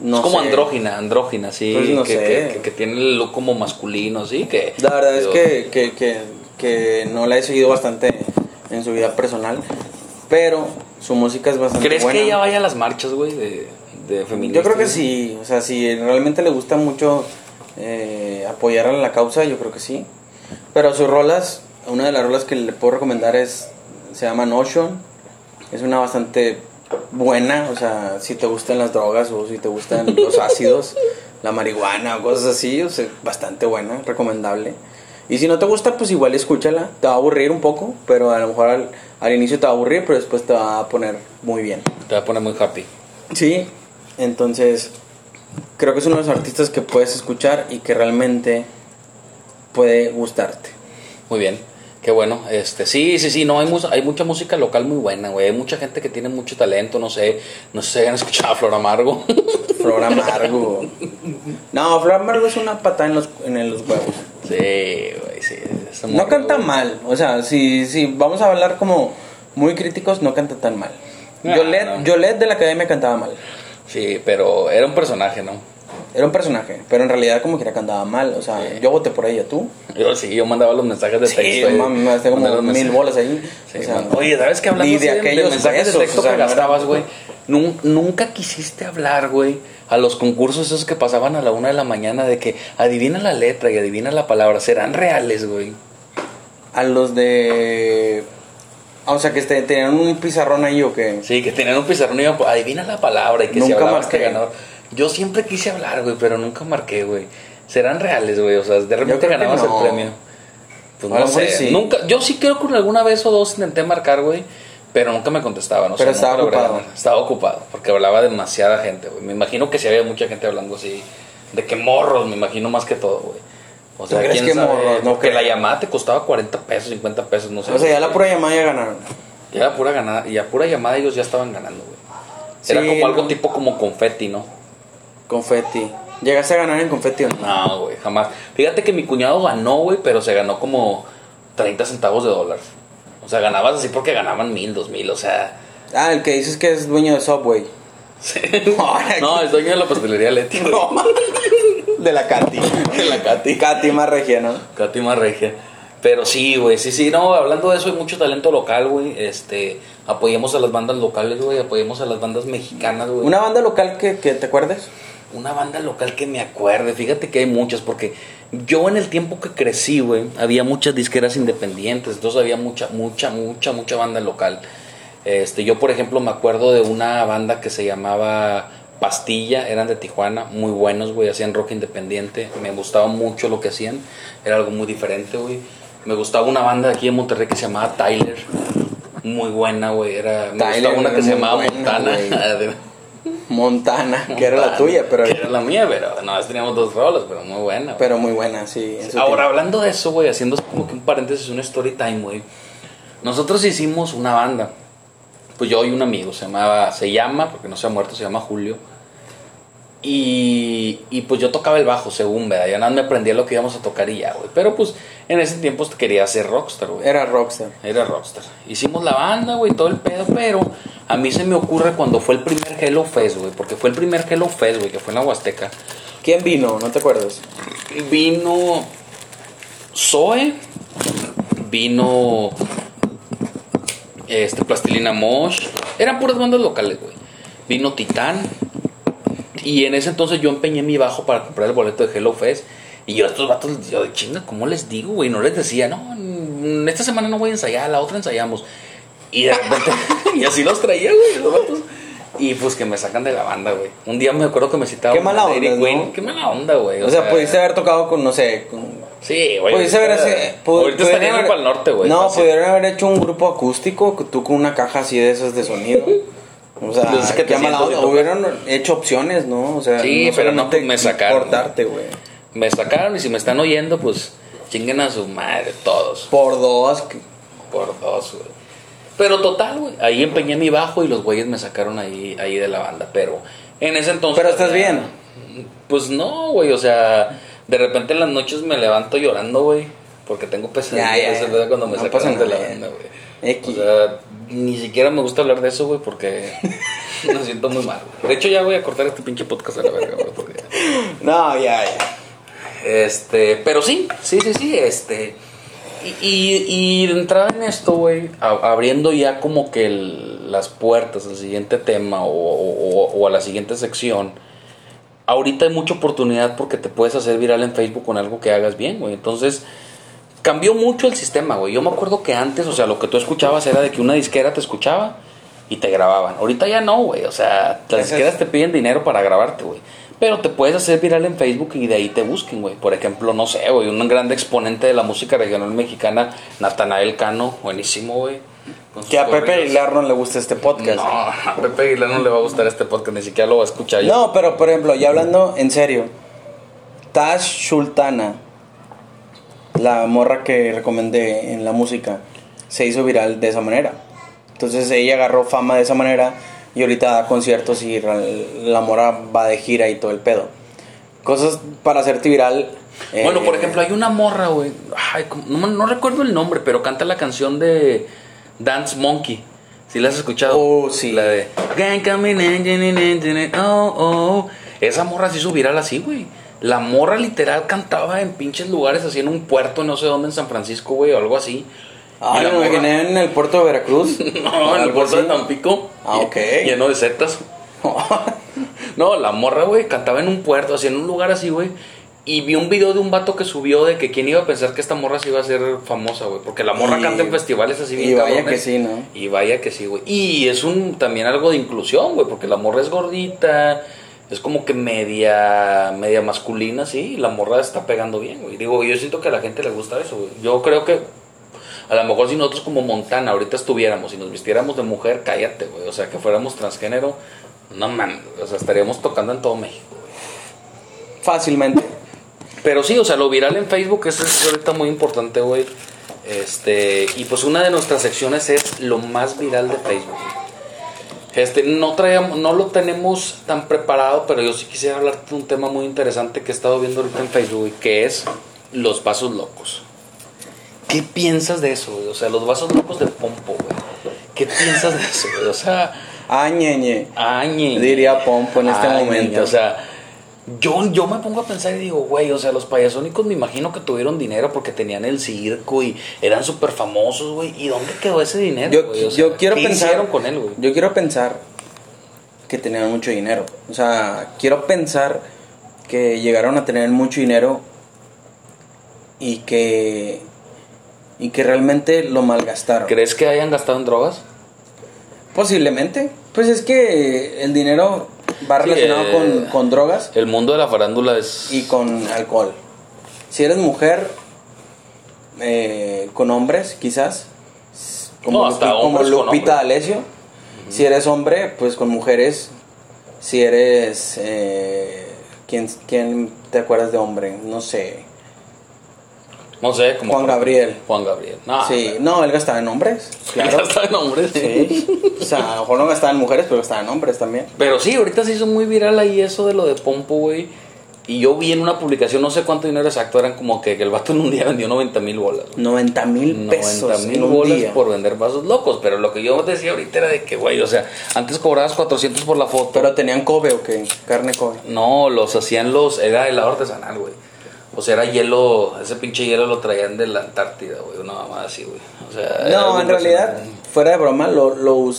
no es como sé. andrógina, andrógina, sí. Pues no que, que, que- que tiene el look como masculino, sí. Que, La verdad es que, que, no la he seguido bastante en su vida personal, pero su música es bastante ¿Crees buena. que ella vaya a las marchas, güey, de, de feministas? Yo creo que sí, o sea, si realmente le gusta mucho eh, apoyar a la causa, yo creo que sí. Pero sus rolas, una de las rolas que le puedo recomendar es, se llama Notion, es una bastante buena, o sea, si te gustan las drogas o si te gustan los <laughs> ácidos, la marihuana o cosas así, o sea, bastante buena, recomendable. Y si no te gusta, pues igual escúchala, te va a aburrir un poco, pero a lo mejor al, al inicio te va a aburrir, pero después te va a poner muy bien. Te va a poner muy happy. Sí, entonces creo que es uno de los artistas que puedes escuchar y que realmente puede gustarte. Muy bien. Qué bueno. Este, sí, sí, sí, no, hay, mus- hay mucha música local muy buena, güey. Hay mucha gente que tiene mucho talento, no sé. No sé si hayan escuchado a Flor Amargo. <laughs> Flor Amargo. No, Flor Amargo es una patada en los, en los huevos. sí, güey, sí. No canta güey. mal, o sea, si, si vamos a hablar como muy críticos, no canta tan mal. Yolette, no. Yolette de la academia cantaba mal. Sí, pero era un personaje, ¿no? Era un personaje, pero en realidad como que era cantaba mal. O sea, yo voté por ella, ¿tú? Yo sí, yo mandaba los mensajes de Sí, texto. eh, mami, me como mil mensajes. bolas ahí. Sí, o sea, man. Oye, ¿sabes qué hablando así de de, de aquellos mensajes de texto o sea, que gastabas, güey? Nun- nunca quisiste hablar, güey, a los concursos esos que pasaban a la una de la mañana de que adivina la letra y adivina la palabra. ¿Serán reales, güey? A los de... O sea, que este, tenían un pizarrón ahí o que... Sí, que tenían un pizarrón y iban, adivina la palabra y que si Nunca hablabas marqué. te. Yo siempre quise hablar, güey, pero nunca marqué, güey. ¿Serán reales, güey? O sea, de repente que ganabas no. el premio. Pues no sé. sí. Nunca, yo sí creo que alguna vez o dos intenté marcar, güey, pero nunca me contestaban. o Pero sea, estaba ocupado. Estaba ocupado, porque hablaba demasiada gente, güey. Me imagino que sí había mucha gente hablando así, de que morros, me imagino más que todo, güey. O sea, ¿Tú crees quién que sabe? morros? No creo. la llamada te costaba 40 pesos, 50 pesos, no sé. O sea, ya la pura llamada ya ganaron. Ya era pura ganada, y a pura llamada ellos ya estaban ganando, güey. Era Sí, como algo no. tipo como confetti, ¿no? Confetti. ¿Llegaste a ganar en confetti o no? No, güey, jamás. Fíjate que mi cuñado ganó, güey, pero se ganó como 30 centavos de dólar. O sea, ganabas así porque ganaban mil, dos mil, o sea. Ah, el que dices que es dueño de Subway. sí. <laughs> no, es dueño de la pastelería Leti. güey. <laughs> de la Katy. De la Katy. Katy más regia, ¿no? Katy más regia. Pero sí, güey, sí, sí, no, hablando de eso hay mucho talento local, güey. Este, apoyemos a las bandas locales, güey, apoyemos a las bandas mexicanas, güey. Una banda local que, que te acuerdes. Una banda local que me acuerde, fíjate que hay muchas, porque yo en el tiempo que crecí, güey, había muchas disqueras independientes, entonces había mucha, mucha, mucha, mucha banda local. Este, yo, por ejemplo, me acuerdo de una banda que se llamaba Pastilla, eran de Tijuana, muy buenos, güey, hacían rock independiente, me gustaba mucho lo que hacían, era algo muy diferente, güey. Me gustaba una banda de aquí en Monterrey que se llamaba Tyler, muy buena, güey, era, me Tyler gustaba una que se llamaba buena, Montana. <laughs> Montana, que era la tuya, pero, que era la mía, pero no, teníamos dos rolas, pero muy buena. güey. pero muy buena, sí. Ahora, tiempo. hablando de eso, güey, haciendo como que un paréntesis, un story time, güey. Nosotros hicimos una banda. Pues yo y un amigo, se llamaba, se llama, porque no se ha muerto, se llama Julio. Y, y pues yo tocaba el bajo, según, ¿verdad? Ya nada me aprendía lo que íbamos a tocar y ya, güey. Pero pues en ese tiempo quería ser rockstar, güey. Era rockstar. Era rockstar. Hicimos la banda, güey, todo el pedo, pero a mí se me ocurre cuando fue el primer Hello Fest, güey, porque fue el primer Hello Fest, güey, que fue en la Huasteca. ¿Quién vino? ¿No te acuerdas? Vino Zoe, vino este, Plastilina Mosh. Eran puras bandas locales, güey. Vino Titán. Y en ese entonces yo empeñé mi bajo para comprar el boleto de Hello Fest. Y yo a estos vatos, yo de chinga, ¿cómo les digo, güey? No les decía, no, esta semana no voy a ensayar, la otra ensayamos. Y de repente, <laughs> y así los traía, güey, los vatos. Y pues que me sacan de la banda, güey. Un día me acuerdo que me citaban. Qué mala Eric onda, Wayne. ¿no? Qué mala onda, güey. O, sea, pudiste haber tocado con, no sé, con... Sí, güey. Pudiste haber... ahorita- ese- estaría haber- para el norte, güey. No, fácil. pudieron haber hecho un grupo acústico, tú con una caja así de esas de sonido. O sea, Pues es que te qué mala onda. Hubieran hecho opciones, ¿no? O sea, Sí, pero no, pues, me sacaron. Cortarte, güey. Me sacaron y si me están oyendo, pues chinguen a su madre todos. Por dos. Por dos, güey. Pero total, güey. Ahí empeñé mi bajo y los güeyes me sacaron ahí, ahí de la banda. Pero en ese entonces. Pero estás bien. Pues no, güey. O sea, de repente en las noches me levanto llorando, güey. Porque tengo pesadillas Ya, ya, esa ya. vez cuando me No sacaron de la banda, güey. O sea, ni siquiera me gusta hablar de eso, güey, porque <laughs> me siento muy mal. güey. De hecho, ya voy a cortar este pinche podcast a la verga, güey. Porque... <laughs> No, ya, ya. Este, pero sí, sí, sí, sí, este. Y, y, y de entrada en esto, güey, abriendo ya como que el- las puertas al siguiente tema o, o- o a la siguiente sección, ahorita hay mucha oportunidad porque te puedes hacer viral en Facebook con algo que hagas bien, güey. Entonces, cambió mucho el sistema, güey. Yo me acuerdo que antes, o sea, lo que tú escuchabas era de que una disquera te escuchaba y te grababan. Ahorita ya no, güey. O sea, las disqueras te piden dinero para grabarte, güey. Pero te puedes hacer viral en Facebook y de ahí te busquen, güey. Por ejemplo, no sé, güey, un gran exponente de la música regional mexicana, Natanael Cano, buenísimo, güey. Que a Pepe. Aguilar no le gusta este podcast. No, a Pepe Aguilar no le va a gustar este podcast, ni siquiera lo va a escuchar. yo. No, pero por ejemplo, ya hablando en serio, Tash Sultana, la morra que recomendé en la música, se hizo viral de esa manera. Entonces ella agarró fama de esa manera y ahorita da conciertos y la morra va de gira y todo el pedo. Cosas para hacerte viral. eh, Bueno, por ejemplo, hay una morra, güey. No, no recuerdo el nombre, pero canta la canción de Dance Monkey. ¿Sí la has escuchado? Oh, sí. La de. "Gang coming in, in, in, in, in, Oh, oh. Esa morra se hizo viral así, güey. La morra literal cantaba en pinches lugares, así en un puerto, no sé dónde, en San Francisco, güey, o algo así. Ah, Y la me morra- imaginé en el puerto de Veracruz. <laughs> No, en el Algo puerto de así. Tampico. Ah, ok. Lleno de setas. <laughs> No, la morra, güey, cantaba en un puerto, así en un lugar así, güey. Y vi un video de un vato que subió de que quién iba a pensar que esta morra se iba a hacer famosa, güey. Porque la morra Y- canta en festivales así bien y vaya cabrones. que sí, ¿no? Y vaya que sí, güey. Y es un también algo de inclusión, güey. Porque la morra es gordita. Es como que media, media masculina, sí. Y la morra está pegando bien, güey. Digo, yo siento que a la gente le gusta eso, güey. Yo creo que a lo mejor si nosotros como Montana ahorita estuviéramos y nos vistiéramos de mujer, cállate, güey. O sea, que fuéramos transgénero, no mames. O sea, estaríamos tocando en todo México. Fácilmente. Pero sí, o sea, lo viral en Facebook es, es ahorita muy importante, güey. Este, y pues una de nuestras secciones es lo más viral de Facebook. Este, no traíamos, no lo tenemos tan preparado, pero yo sí quisiera hablarte de un tema muy interesante que he estado viendo ahorita en Facebook, güey, que es los vasos locos. ¿Qué piensas de eso, güey? O sea, los vasos locos de Pompo, güey. ¿Qué piensas de eso, güey? O sea, Ah, ñeñe. Añe. Diría Pompo en este Añe, momento. O sea, yo, yo me pongo a pensar y digo, güey, o sea, los payasónicos me imagino que tuvieron dinero porque tenían el circo y eran súper famosos, güey. ¿Y dónde quedó ese dinero? Yo, güey? O sea, yo quiero ¿qué pensar. hicieron con él, güey? Yo quiero pensar que tenían mucho dinero. O sea, quiero pensar que llegaron a tener mucho dinero y que. Y que realmente lo malgastaron. ¿Crees que hayan gastado en drogas? Posiblemente. Pues es que el dinero va Sí, relacionado eh, con, con drogas El mundo de la farándula es. y con alcohol. Si eres mujer, eh, con hombres, quizás. Como, No, hasta Lupi- como con Lupita. D'Alessio. Si eres hombre, pues con mujeres. Si eres. Eh, ¿quién, quién te acuerdas de hombre? No sé. No sé, como. Juan Gabriel. Juan Gabriel. No, sí, no, él gastaba en hombres. <laughs> Claro. Gasta en hombres, Sí. <laughs> O sea, a lo mejor no gastaba en mujeres, pero gastaba en hombres también. Pero sí, ahorita se hizo muy viral ahí eso de lo de Pompo, güey. Y yo vi en una publicación, no sé cuánto dinero exacto, eran como que, que el vato en un día <laughs> vendió 90 mil bolas. güey. 90 mil pesos 90 mil bolas día. por vender vasos locos. Pero lo que yo decía ahorita era de que, güey, o sea, antes cobrabas 400 por la foto. Pero tenían Kobe o qué? Carne Kobe. no, los hacían los. Era helado artesanal, güey. O sea, era hielo, ese pinche hielo lo traían de la Antártida, güey, una mamá así, güey. O sea, No, en realidad, fuera de broma, lo, lo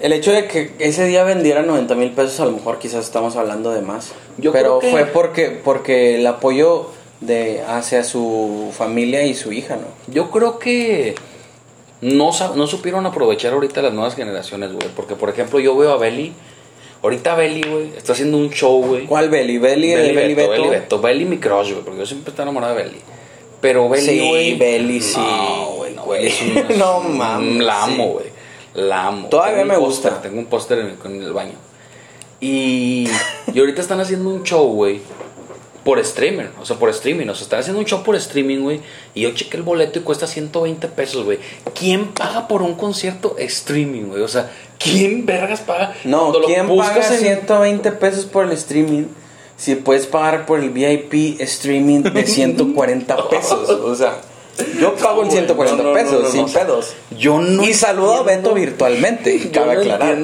El hecho de que ese día vendiera 90 mil pesos, a lo mejor quizás estamos hablando de más. Yo Pero creo que- fue porque, porque el apoyo de hacia su familia y su hija, ¿no? Yo creo que no, no supieron aprovechar ahorita las nuevas generaciones, güey. Porque, por ejemplo, yo veo a Belly. Ahorita Belly, güey, está haciendo un show, güey. ¿Cuál Belly? ¿Belly, Belly, Belly, Beto, Beto? Belly Beto. Belly mi crush, güey, porque yo siempre estoy enamorado de Belly. Pero Belly, Sí, güey. Belly, sí. No, güey, no, <laughs> No <laughs> mames, La amo, sí. güey. La amo. Todavía me gusta. Tengo un póster en, el- en el baño. Y, y ahorita están haciendo un show, güey. Por streamer, o sea, por streaming. O sea, están haciendo un show por streaming, güey. Y yo chequé el boleto y cuesta 120 pesos, güey. ¿Quién paga por un concierto streaming, güey? O sea, ¿quién vergas paga? No, Cuando lo ¿quién buscas paga en- 120 pesos por el streaming si puedes pagar por el VIP streaming de <laughs> 140 pesos? O sea, yo <laughs> pago güey, 140 no, no, pesos, no, sin pedos. Yo no y saludo a entiendo- Beto virtualmente, <laughs> cabe aclarar.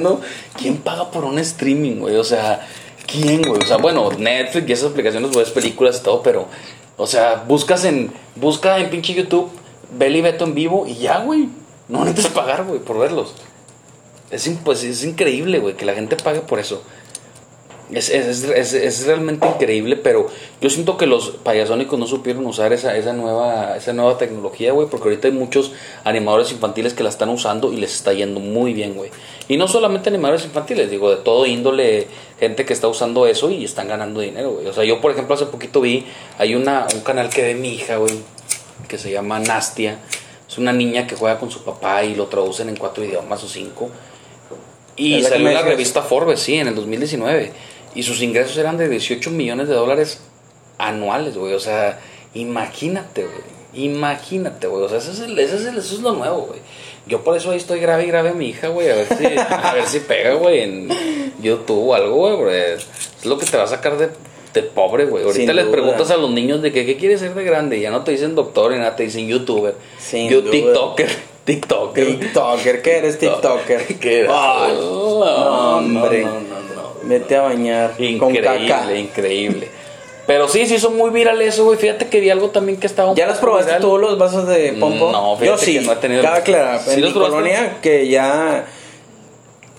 quién paga por un streaming, güey. O sea, ¿quién, güey? O sea, bueno, Netflix y esas aplicaciones, ves películas y todo, pero, o sea, buscas en, busca en pinche YouTube, Belly Beto en vivo y ya, güey. No necesitas pagar, güey, por verlos. Es, pues, es increíble, güey, que la gente pague por eso. Es, es, es, es realmente increíble, pero yo siento que los payasónicos no supieron usar esa, esa, nueva, esa nueva tecnología, güey, porque ahorita hay muchos animadores infantiles que la están usando y les está yendo muy bien, güey. Y no solamente animadores infantiles, digo, de todo índole, gente que está usando eso y están ganando dinero, güey. O sea, yo, por ejemplo, hace poquito vi, hay una, un canal que ve mi hija, güey, que se llama Nastia. Es una niña que juega con su papá y lo traducen en cuatro idiomas o cinco. Y salió en la revista Forbes, sí, en el 2019. Y sus ingresos eran de 18 millones de dólares anuales, güey. O sea, imagínate, güey. Imagínate, güey. O sea, eso es, el- eso es, el- eso es lo nuevo, güey. Yo por eso ahí estoy grave y grave a mi hija, güey. A ver si, a ver si pega, güey, en YouTube o algo, güey. Es lo que te va a sacar de, de pobre, güey. Ahorita Sin les duda. preguntas a los niños de que qué quieres ser de grande. y Ya no te dicen doctor ni nada, te dicen youtuber. Sin Yo duda. TikToker. <laughs> TikToker. TikToker, ¿qué eres TikToker? <laughs> ¿Qué era? Ay, no, hombre. No, no, no. Vete a bañar con Increíble, caca. increíble. Pero sí, sí son muy virales eso, güey. Fíjate que vi algo también que estaba un ¿Ya los poco probaste viral. todos los vasos de pompo? No, Yo sí. que no he tenido- Cabe aclarar, ¿Sí en los mi probaste? colonia que ya...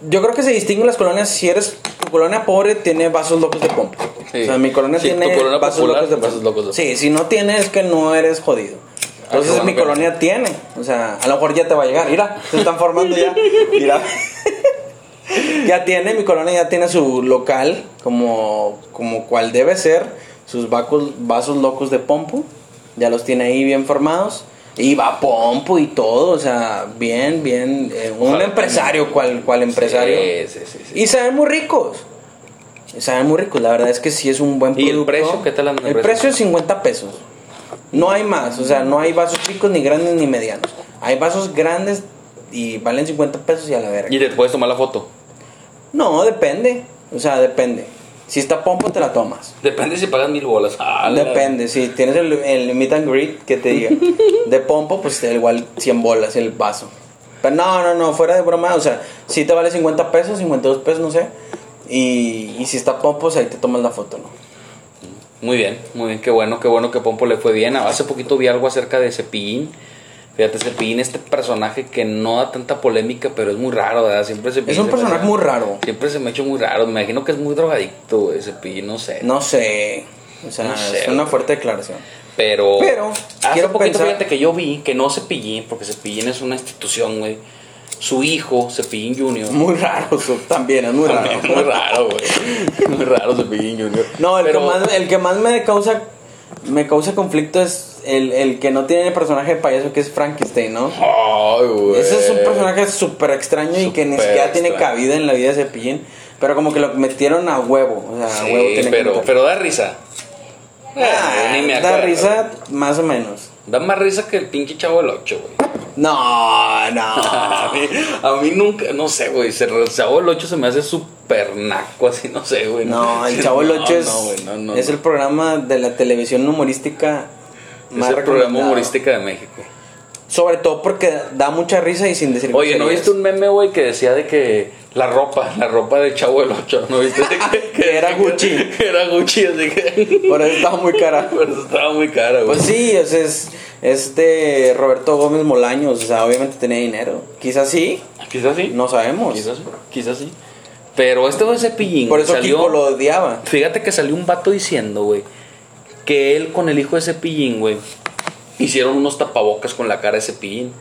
Yo creo que se distinguen las colonias. Si eres tu colonia pobre, tiene vasos locos de pompo. Sí. O sea, mi colonia Sí, tu tiene colonia vasos, popular, locos de vasos pompo. locos de Sí, si no tienes es que no eres jodido. Entonces qué bueno mi colonia tiene. O sea, a lo mejor ya te va a llegar. Mira, se están formando ya. Mira. <laughs> ya tiene, mi colonia ya tiene su local como, como cual debe ser, sus vacos- vasos locos de pompo, ya los tiene ahí bien formados, y va pompo y todo, o sea, bien, bien, eh, un Ojalá empresario, cual, cual empresario. Sí, sí, sí. Y saben muy ricos. Saben muy ricos, la verdad es que sí es un buen ¿Y el producto. precio? ¿Qué tal el El precio? precio es 50 pesos. No hay más, o sea, no hay vasos chicos ni grandes ni medianos. Hay vasos grandes y valen 50 pesos y a la verga. Y te puedes tomar la foto. No, depende. O sea, depende. Si está pompo, te la tomas. Depende si pagas mil bolas. Ah, la- Depende. Si tienes el, el meet and greet, que te diga. <laughs> De pompo, pues igual 100 bolas el vaso. Pero no, no, no, fuera de broma. O sea, si te vale 50 pesos, 52 pesos, no sé. Y, y si está pompo, pues ahí te tomas la foto, ¿no? Muy bien, muy bien, qué bueno, qué bueno que Pompo le fue bien. Hace poquito vi algo acerca de Cepillín. Fíjate, Cepillín, este personaje que no da tanta polémica, pero es muy raro, ¿verdad? Siempre Cepillín Es un se personaje muy raro. Siempre se me ha hecho muy raro. Me imagino que es muy drogadicto, güey, Cepillín, no sé. No sé. O sea, No sé, es una fuerte declaración. Pero, Pero, hace quiero poquito pensar- fíjate que yo vi que no Cepillín, porque Cepillín es una institución, güey. Su hijo, Cepillín Junior. Muy raro eso también, es muy raro. Muy raro, güey. Muy raro Cepillín Junior. No, el, Pero- que más, el que más me causa me causa conflicto es el, el que no tiene personaje de payaso que es Frankenstein, ¿no? Ay, güey. Ese es un personaje súper extraño y que ni siquiera tiene cabida en la vida de Cepillín. Pero como que lo metieron a huevo. O sea, a huevo tiene que pero, meter. pero da risa. Ah, Eh, ni me da risa más o menos. Da más risa que el pinche chavo del 8, güey. No, A no. mí, a mí nunca, no sé, güey. se- El chavo del 8 se me hace súper naco, así, no sé, güey. No, el Chavo el No, 8 es, no, no, es el programa de la televisión humorística Es más el programa humorística de México. Sobre todo porque da mucha risa y sin decir Oye, ¿no viste un meme, güey, que decía de que la ropa, la ropa de Chavo del Ocho, ¿no viste? <laughs> Que, Que era Gucci. <laughs> Que era Gucci, así que... <laughs> Por eso estaba muy cara. Por eso estaba muy cara, güey. Pues sí, o sea, es, es de Roberto Gómez Molaños, o sea, obviamente tenía dinero. Quizás sí, Quizás sí. no sabemos. Quizás sí. Quizás sí. Pero este fue Cepillín. Por eso salió, Kiko lo odiaba. Fíjate que salió un vato diciendo, güey, que él con el hijo de Cepillín, güey, hicieron unos tapabocas con la cara de Cepillín.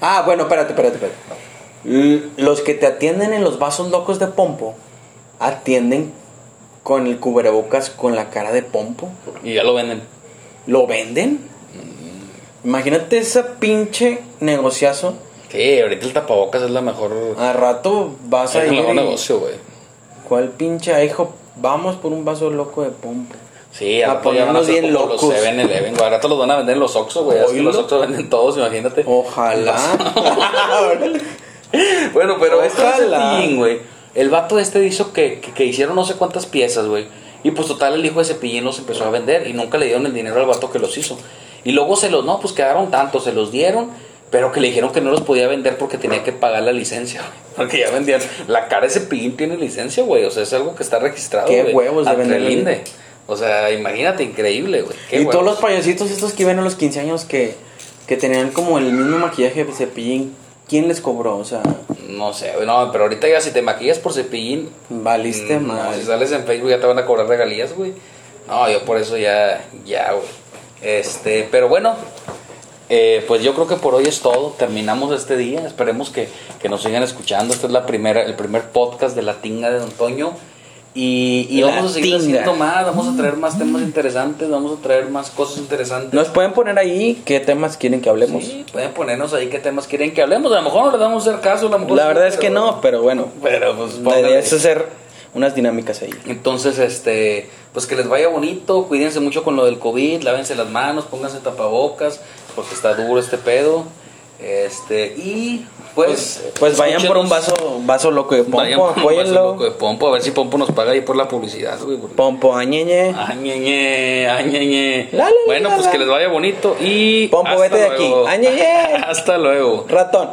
Ah, bueno, espérate, espérate, espérate. Los que te atienden en los vasos locos de Pompo, atienden con el cubrebocas con la cara de Pompo. Y ya lo venden. ¿Lo venden? Imagínate ese pinche negociazo. Sí, ahorita el tapabocas es la mejor. A rato vas a es el ir. mejor y- negocio, güey. ¿Cuál pinche hijo? Vamos por un vaso loco de Pompo. Sí, A ponernos bien locos. los 7-Eleven, güey. Ahora te los van a vender en los Oxxo, güey. Es Oílo. los Oxxo venden todos, imagínate. Ojalá. <laughs> Bueno, pero este Ojalá. Cepillín, güey. El vato este hizo que, que, que hicieron no sé cuántas piezas, güey. Y pues total, el hijo de Cepillín los empezó a vender y nunca le dieron el dinero al vato que los hizo. Y luego se los, no, pues quedaron tantos, se los dieron, pero que le dijeron que no los podía vender porque tenía que pagar la licencia, güey. <laughs> Porque ya vendían. La cara de Cepillín tiene licencia, güey. O sea, es algo que está registrado. Qué güey, huevos de vender. O sea, imagínate, increíble, güey. Y todos los payasitos estos que iban a los 15 años que, que tenían como el mismo maquillaje de cepillín, ¿quién les cobró? O sea, No sé, no, pero ahorita ya si te maquillas por Cepillín, valiste Mm, mal. No, si sales en Facebook ya te van a cobrar regalías, güey. No, yo por eso ya, ya, güey. Este, pero bueno, eh, pues yo creo que por hoy es todo. Terminamos este día. Esperemos que, que nos sigan escuchando. Este es la primera, el primer podcast de la tinga de Don Toño. Y, vamos a seguir tinga. haciendo más, vamos a traer más temas interesantes, vamos a traer más cosas interesantes. Nos pueden poner ahí qué temas quieren que hablemos. Sí, pueden ponernos ahí qué temas quieren que hablemos. A lo mejor no les damos a hacer caso, a lo mejor La verdad es que pero- no, pero bueno. Pero pues La idea es hacer unas dinámicas ahí. Entonces, este, pues que les vaya bonito, cuídense mucho con lo del COVID, lávense las manos, pónganse tapabocas, porque está duro este pedo. Este, y pues. Pues vayan por un vaso, vaso loco de Vayan pompo, por un vaso loco apóyenlo. de Pompo, a ver si Pompo nos paga ahí por la publicidad, güey. porque- Pompo, añeñe. Añeñe, añeñe. La, la, Bueno, la, pues que les vaya bonito y. Pompo, hasta vete de aquí. luego. Añeñe. <laughs> Hasta luego. Ratón.